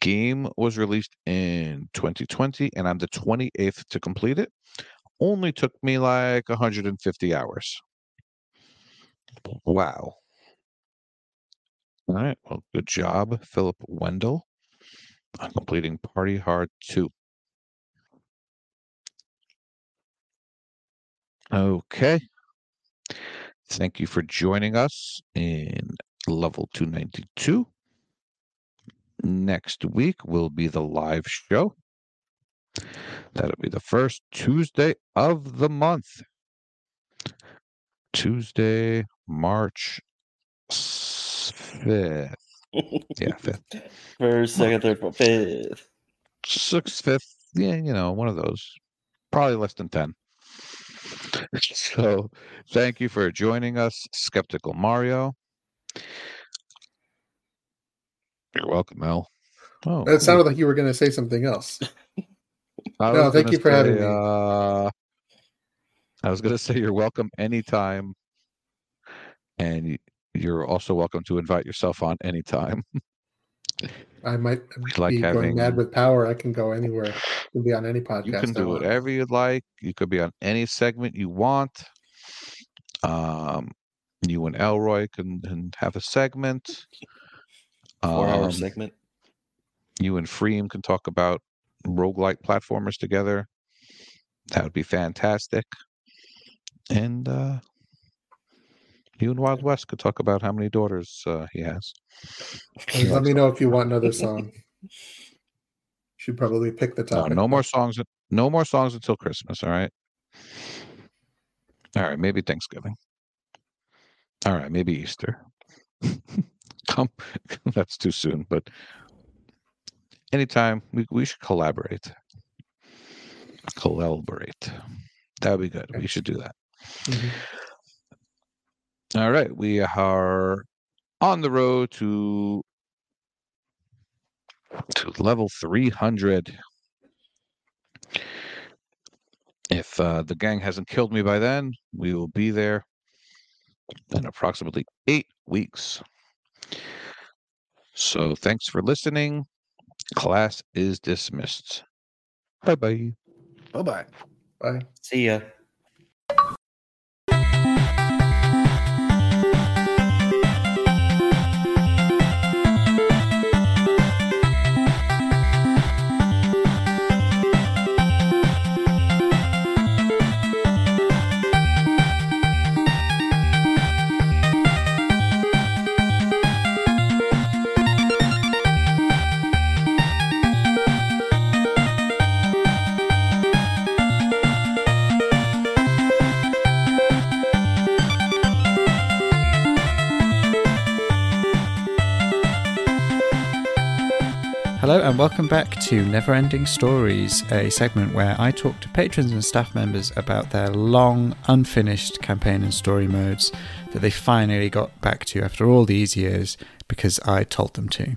Game was released in 2020, and I'm the 28th to complete it. Only took me like 150 hours. Wow. All right. Well, good job, Philip Wendell, on completing Party Hard 2. Okay. Thank you for joining us in level 292. Next week will be the live show. That'll be the first Tuesday of the month. Tuesday, March 5th. Yeah, <laughs> 5th. First, second, third, fourth, fifth. sixth, fifth, yeah, you know, one of those. Probably less than 10. <laughs> So thank you for joining us, Skeptical Mario. You're welcome, Mel. Oh, It sounded like you were going to say something else. <laughs> I No, was thank gonna you for having say, me. Uh, I was going to say you're welcome anytime, and you're also welcome to invite yourself on anytime. <laughs> I might like be going having- mad with power. I can go anywhere. I can be on any podcast. You can do whatever you'd like. You could be on any segment you want. Um, you and Elroy can, can have a segment. Four hour Um, segment. you and Freem can talk about roguelike platformers together. That would be fantastic. And uh, you and Wild West could talk about how many daughters uh, he has. And let me know if you want another <laughs> song. Should probably pick the No, topic. no more songs. No more songs until Christmas. All right. All right. Maybe Thanksgiving. All right. Maybe Easter. <laughs> Come. <laughs> That's too soon. But anytime we we should collaborate. Collaborate. That would be good. We should do that. Mhm. All right. We are on the road to to level 300. If uh, the gang hasn't killed me by then, we will be there in approximately eight weeks. So thanks for listening. Class is dismissed. Bye bye. Bye bye. Bye. See ya. Hello and welcome back to Neverending Stories, a segment where I talk to patrons and staff members about their long, unfinished campaign and story modes that they finally got back to after all these years because I told them to.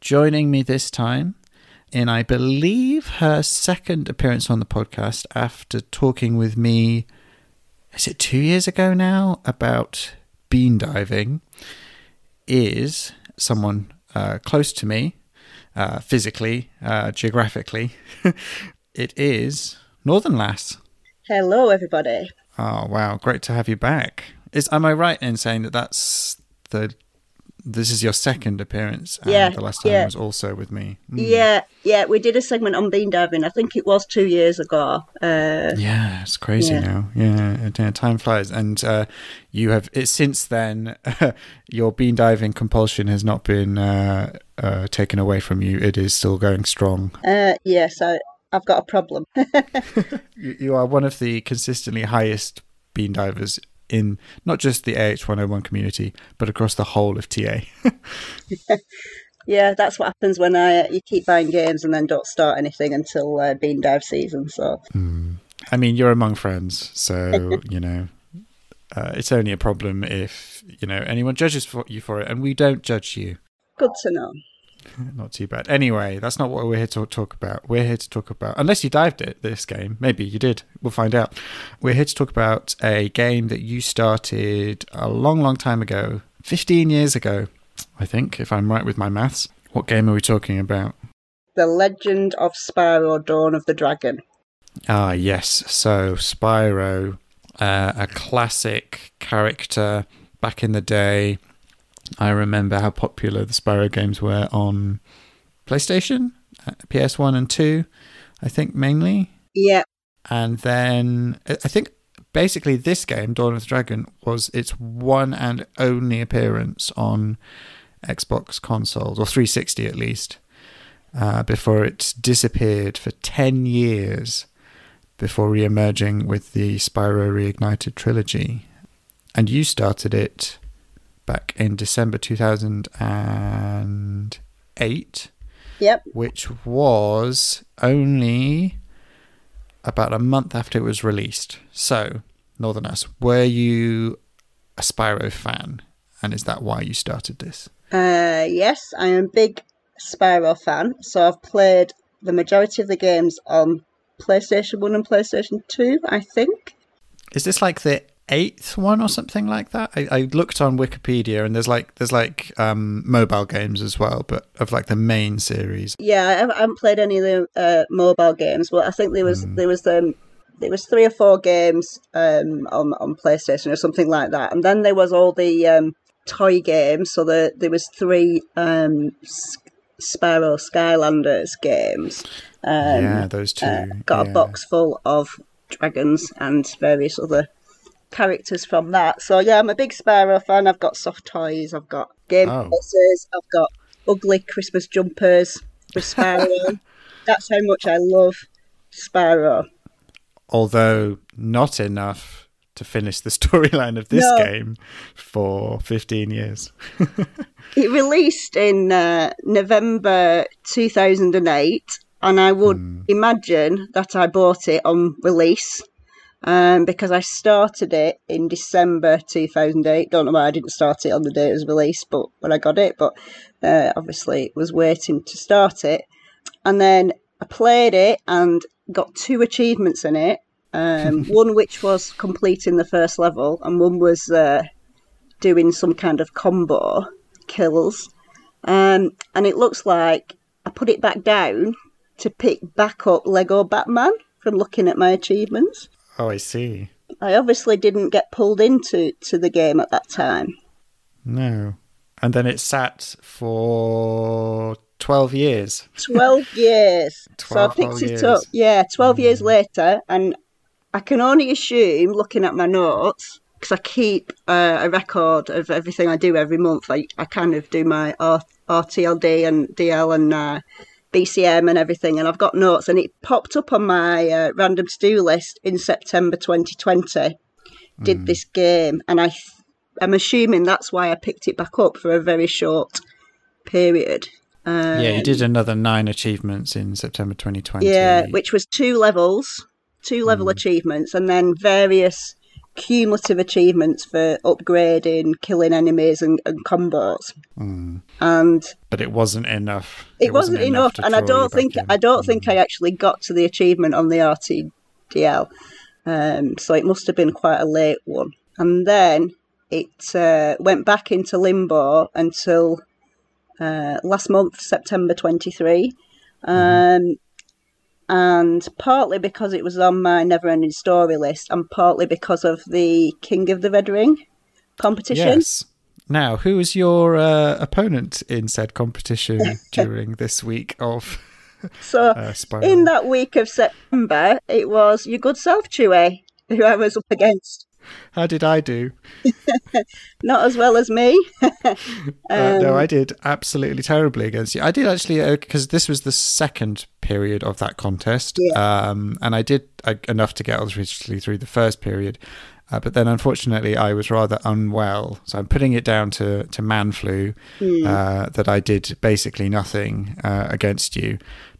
Joining me this time, in I believe her second appearance on the podcast after talking with me, is it two years ago now, about bean diving, is someone uh, close to me uh, physically, uh, geographically. <laughs> it is Northern Lass. Hello, everybody. Oh wow, great to have you back. Is am I right in saying that that's the this is your second appearance? And Yeah, the last time yeah. was also with me. Mm. Yeah, yeah, we did a segment on bean diving. I think it was two years ago. Uh, Yeah, it's crazy Yeah. now. Yeah, yeah, time flies, and uh, you have it since then. <laughs> your bean diving compulsion has not been uh, uh, taken away from you. It is still going strong. uh, yes, I, I've got a problem. <laughs> <laughs> You, you are one of the consistently highest bean divers in not just the AH101 community, but across the whole of TA. <laughs> yeah, that's what happens when I you keep buying games and then don't start anything until uh, bean dive season. So I mean, you're among friends, so <laughs> you know. Uh, it's only a problem if you know anyone judges for you for it, and we don't judge you. good to know. Not too bad. Anyway, that's not what we're here to talk about. We're here to talk about, unless you dived it this game, maybe you did. We'll find out. We're here to talk about a game that you started a long, long time ago, 15 years ago, I think, if I'm right with my maths. What game are we talking about? The Legend of Spyro: Dawn of the Dragon. Ah, yes. So, Spyro, uh, a classic character back in the day. I remember how popular the Spyro games were on PlayStation, uh, PS1 and 2, I think mainly. Yeah, And then I I think basically this game, Dawn of the Dragon, was its one and only appearance on Xbox consoles, or 360 at least, uh, before it disappeared for 10 years before re emerging with the Spyro Reignited trilogy. And you started it back in December 2008 yep. which was only about a month after it was released. So, Northern Lass, were you a Spyro fan? And is that why you started this? Uh, yes, I am a big Spyro fan, so I've played the majority of the games on PlayStation 1 and PlayStation 2, I think. Is this like the eighth one or something like that? I, I looked on Wikipedia and there's like there's like um, mobile games as well, but of like the main series. Yeah, I haven't- played any of the uh, mobile games, but I think there was there was um there was three or four games um on on PlayStation or something like that, and then there was all the um toy games. So the, there was three um Spyro Skylanders games. Um, yeah, those two. uh, got yeah. a box full of dragons and various other characters from that. So yeah, I'm a big Spyro fan. I've got soft toys. I've got game Oh. cases. I've got ugly Christmas jumpers with Spyro. <laughs> That's how much I love Spyro. Although not enough to finish the <laughs> storyline of this No. game for 15 years. <laughs> It released in uh, November 2008, and I would Hmm. imagine that I bought it on release um, because I started it in December 2008. Don't know why I didn't start it on the day it was released, but when I got it, but uh, obviously was waiting to start it. And then I played it and got two achievements in it. Um, <laughs> one which was completing the first level, and one was uh, doing some kind of combo kills. Um, and it looks like I put it back down to pick back up Lego Batman from looking at my achievements. Oh, I see. I obviously didn't get pulled into to the game at that time. No. And then it sat for 12 years. 12 <laughs> years. so I 12 picked it up. Yeah, 12 years later. And I can only assume, looking at my notes, because I keep uh, a record of everything I do every month. I, I kind of do my R- RTLD and DL and uh, BCM and everything. And I've got notes. And it popped up on my uh, random to do list in September 2020. Did this game. And I, th- I'm assuming that's why I picked it back up for a very short period. Um, yeah, you did another nine achievements in September 2020. yeah, which was two levels, two level achievements, and then various cumulative achievements for upgrading, killing enemies, and, and combos. Mm. And But it wasn't enough. it, wasn't, enough, to and I don't think in. I don't think I actually got to the achievement on the RTDL. Um, so it must have been quite a late one. And then it uh, went back into limbo until uh, last month, September 23. Um, and partly because it was on my never ending story list, and partly because of the King of the Red Ring competition. Yes. Now, who was your uh, opponent in said competition <laughs> during this week of <laughs> So uh, in that week of September, it was your good self, Chewie, who I was up against. How did I do? <laughs> Not as well as me. <laughs> Uh, no, Um, I did absolutely terribly against you. I did actually because this was the second period of that contest, um, and I did uh, enough to get obviously through the first period. Uh, but then, unfortunately, I was rather unwell, so I'm putting it down to to man flu. Uh, that I did basically nothing uh, against you.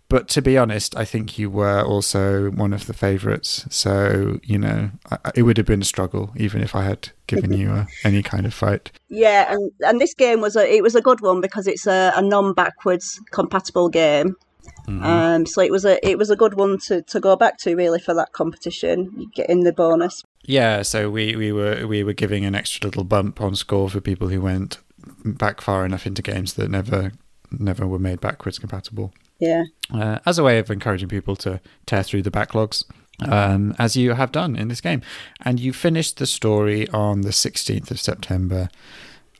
But to be honest, I think you were also one of the favourites. So you know, I, it would have been a struggle even if I had given you uh, <laughs> any kind of fight. Yeah, and, and this game was a it was a good one because it's a, a non backwards compatible game. Um, so it was a it was a good one to, to go back to really for that competition. You get in the bonus. Yeah, so we, we were we were giving an extra little bump on score for people who went back far enough into games that never never were made backwards compatible. Yeah. Uh, as a way of encouraging people to tear through the backlogs, um, as you have done in this game, and you finished the story on the sixteenth of September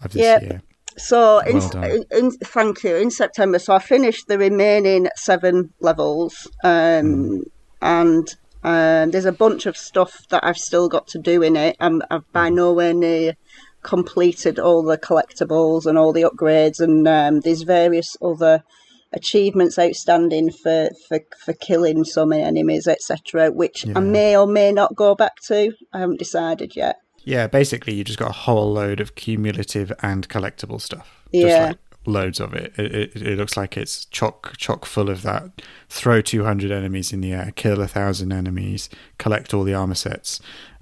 of this Yeah. year. So in, Well in, in thank you in September. So I finished the remaining seven levels, um, and um, there's a bunch of stuff that I've still got to do in it. I'm, I've by nowhere near completed all the collectibles and all the upgrades, and um, there's various other achievements outstanding for, for, for killing so many enemies, etc., which I may or may not go back to. I haven't decided yet. Yeah, basically, you just got a whole load of cumulative and collectible stuff. Yeah. Just like loads of it. It, it. it looks like it's chock chock full of that. Throw 200 enemies in the air, kill a thousand enemies, collect all the armor sets,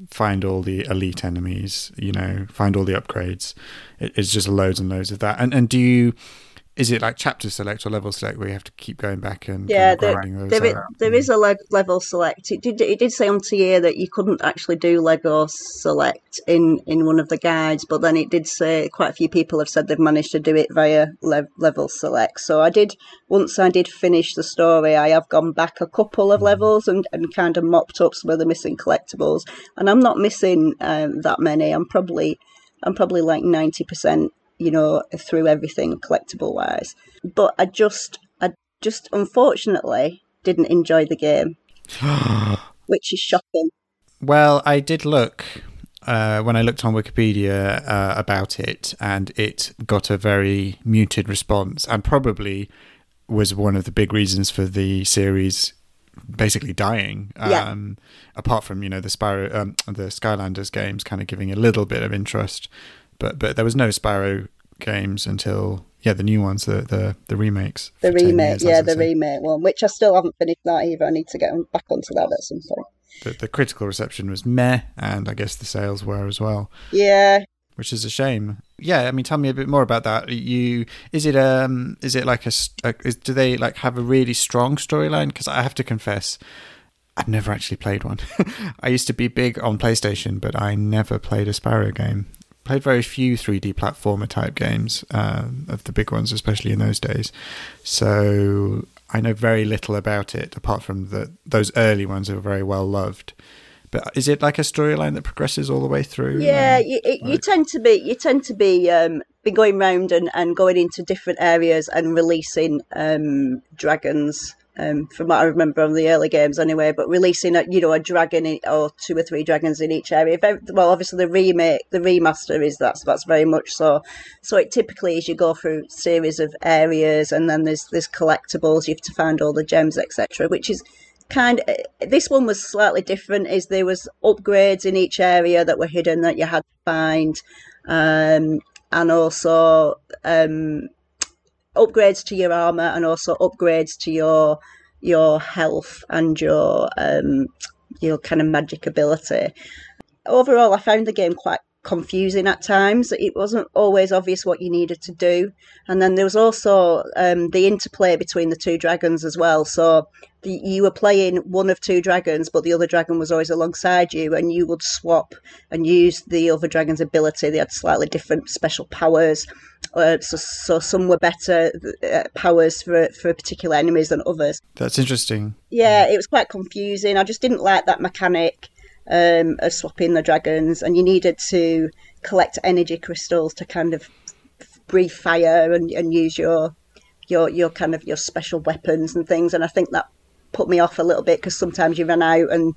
find all the elite enemies. You know, find all the upgrades. It, it's just loads and loads of that. And and do you? Is it like chapter select or level select where you have to keep going back and Yeah, kind of there, those there, is, there is a leg- level select. It did it did say on TA that you couldn't actually do Lego select in, in one of the guides, but then it did say quite a few people have said they've managed to do it via le- level select. So I did once I did finish the story, I have gone back a couple of levels and, and kind of mopped up some of the missing collectibles, and I'm not missing um, that many. I'm probably I'm probably like ninety percent, you know, through everything collectible wise. But I just I just unfortunately didn't enjoy the game, <gasps> which is shocking. Well, I did look uh, when I looked on Wikipedia uh, about it, and it got a very muted response, and probably was one of the big reasons for the series basically dying. Yeah. Um, apart from you know the Spyro, um, the Skylanders games, kind of giving a little bit of interest, but but there was no Spyro games until yeah the new ones, the the the remakes. The remake, years, yeah, the remake one, which I still haven't finished that either. I need to get back onto that at some point. The, the critical reception was meh, and I guess the sales were as well. Yeah, which is a shame. Yeah, I mean, tell me a bit more about that. You is it um is it like a is, do they like have a really strong storyline? Because I have to confess, I've never actually played one. <laughs> I used to be big on PlayStation, but I never played a Spyro game. Played very few 3D platformer type games um, of the big ones, especially in those days. So I know very little about it, apart from the those early ones that were very well loved. But is it like a storyline that progresses all the way through? yeah. You, it, you tend to be you tend to be um, be going round and, and going into different areas and releasing um, dragons. Um, from what I remember on the early games, anyway, but releasing a you know a dragon or two or three dragons in each area. Very, well, obviously the remake, the remaster is that's that's very much so. So it typically is you go through series of areas, and then there's there's collectibles. You have to find all the gems, etc. Which is kind of this one was slightly different. Is there was upgrades in each area that were hidden that you had to find, um, and also um, upgrades to your armor, and also upgrades to your your health and your um, your kind of magic ability. Overall, I found the game quite confusing at times. It wasn't always obvious what you needed to do, and then there was also um, the interplay between the two dragons as well. So the, you were playing one of two dragons, but the other dragon was always alongside you, and you would swap and use the other dragon's ability. They had slightly different special powers. Uh, so, so some were better uh, powers for for particular enemies than others. That's interesting. Yeah, it was quite confusing. I just didn't like that mechanic um, of swapping the dragons, and you needed to collect energy crystals to kind of breathe fire and, and use your your your kind of your special weapons and things. And I think that put me off a little bit because sometimes you ran out and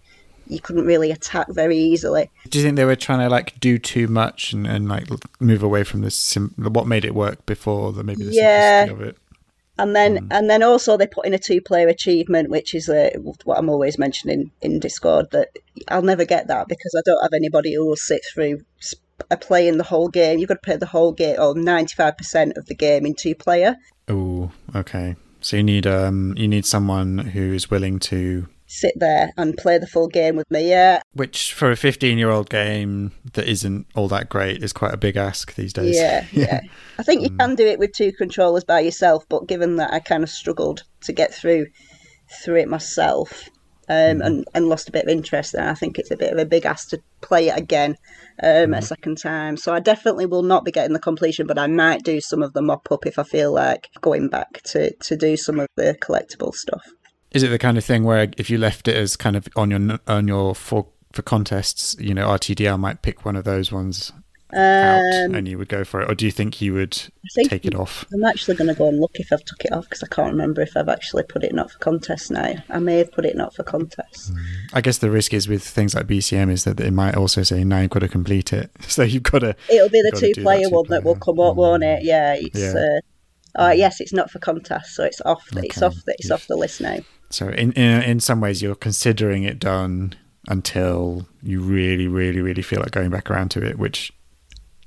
you couldn't really attack very easily. Do you think they were trying to like do too much and, and like move away from the sim- what made it work before the maybe the Yeah. simplicity of it? And then, and then also they put in a two-player achievement, which is uh, what I'm always mentioning in Discord. That I'll never get that because I don't have anybody who will sit through a play in the whole game. You've got to play the whole game or 95% of the game in two-player. Oh, okay. So you need um you need someone who is willing to Sit there and play the full game with me. Yeah, which for a 15 year old game that isn't all that great is quite a big ask these days. yeah, <laughs> yeah. I think you can do it with two controllers by yourself, but given that I kind of struggled to get through through it myself um, and and lost a bit of interest, then I think it's a bit of a big ask to play it again um, a second time. So I definitely will not be getting the completion, but I might do some of the mop up if I feel like going back to to do some of the collectible stuff. Is it the kind of thing where if you left it as kind of on your on your for for contests, you know, RTDL might pick one of those ones out Um, and you would go for it, or do you think you would think take it off? I'm actually going to go and look if I've took it off because I can't remember if I've actually put it not for contest now. I may have put it not for contest. I guess the risk is with things like BCM is that it might also say now you've got to complete it, <laughs> so you've got to. It'll be the two player that one that will come up, won't it? Yeah, it's Yeah. uh oh yes, it's not for contest, so it's off it's Okay. off the, it's off the list now. So in, in in some ways you're considering it done until you really, really, really feel like going back around to it, which,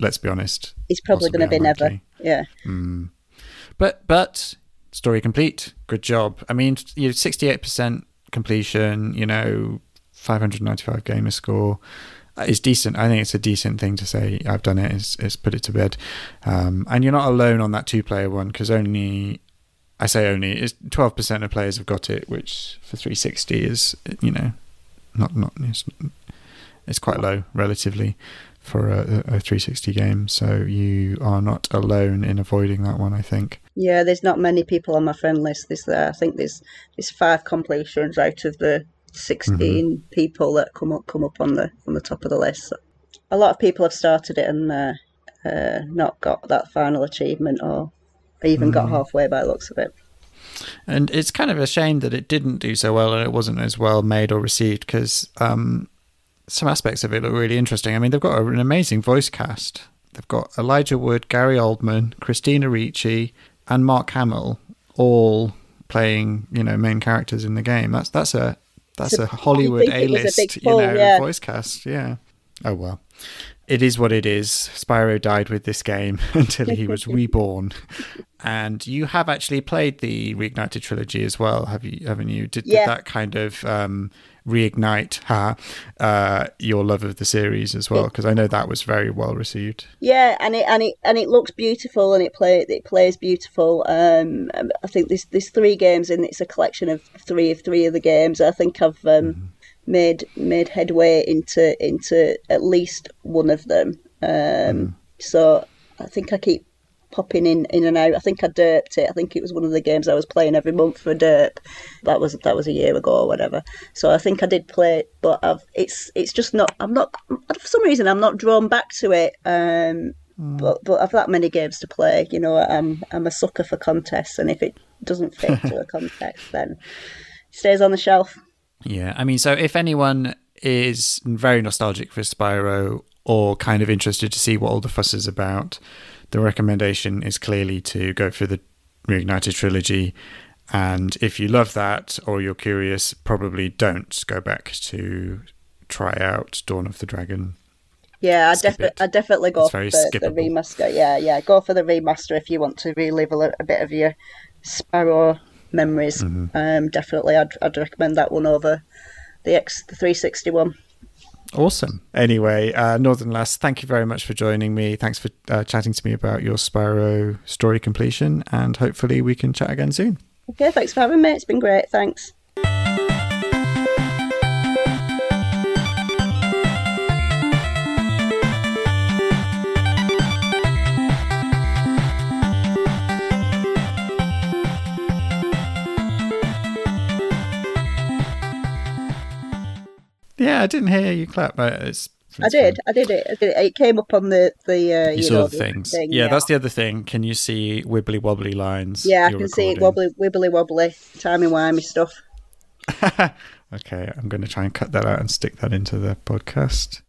let's be honest, It's probably going to be never. Yeah. Mm. but but story complete. Good job. I mean, you know, 68% completion. You know, 595 gamer score is decent. I think it's a decent thing to say. I've done it. it. Is, is put it to bed, um, and you're not alone on that two player one because only I say only is twelve percent of players have got it, which for 360 is you know not not it's, it's quite low relatively for a, a 360 game. So you are not alone in avoiding that one. I think. Yeah, there's not many people on my friend list. There's there. I think there's there's five completions out of the 16 Mm-hmm. people that come up come up on the on the top of the list. So a lot of people have started it and uh, uh, not got that final achievement or even got Mm-hmm. halfway by the looks of it. And it's kind of a shame that it didn't do so well and it wasn't as well made or received because um, some aspects of it look really interesting. I mean, they've got an amazing voice cast. They've got Elijah Wood, Gary Oldman, Christina Ricci, and Mark Hamill all playing, you know, main characters in the game. That's that's a that's So a Hollywood a list, you know, yeah. voice cast. Yeah. Oh well. It is what it is. Spyro died with this game <laughs> until he was <laughs> reborn. And you have actually played the Reignited trilogy as well, have you? Haven't you? Did, Yeah. did that kind of um, reignite ha, uh, your love of the series as well? Because I know that was very well received. Yeah, and it and it and it looks beautiful and it play it plays beautiful. Um, I think there's there's three games and it's a collection of three of three of the games. I think I've um, made made headway into into at least one of them. Um, So I think I keep popping in in and out. I think I derped it. I think it was one of the games I was playing every month for derp. That was that was a year ago or whatever. So I think I did play it, but I've it's it's just not. I'm not for some reason I'm not drawn back to it. Um, but but I've that many games to play. You know, I'm I'm a sucker for contests, and if it doesn't fit <laughs> to a context, then it stays on the shelf. Yeah, I mean, so if anyone is very nostalgic for Spyro or kind of interested to see what all the fuss is about, the recommendation is clearly to go for the Reignited trilogy. And if you love that or you're curious, probably don't go back to try out Dawn of the Dragon. Yeah, I, defi-. I definitely go It's for the, the remaster. Yeah, yeah, go for the remaster if you want to relive a, a bit of your Spyro memories. Mm-hmm. Um, definitely, I'd I'd recommend that one over the X the 360 one. Awesome. Anyway, uh, Northern Lass, thank you very much for joining me. Thanks for uh, chatting to me about your Spyro story completion, and hopefully we can chat again soon. Okay, thanks for having me. It's been great. Thanks. Yeah, I didn't hear you clap, but it's. I did. I did it. I did it. It came up on the the uh, You, you, saw know the things. thing, yeah, that's the other thing. Can you see wibbly wobbly lines? yeah. I can see it wobbly, wibbly wobbly, timey wimey stuff. <laughs> okay, I'm going to try and cut that out and stick that into the podcast.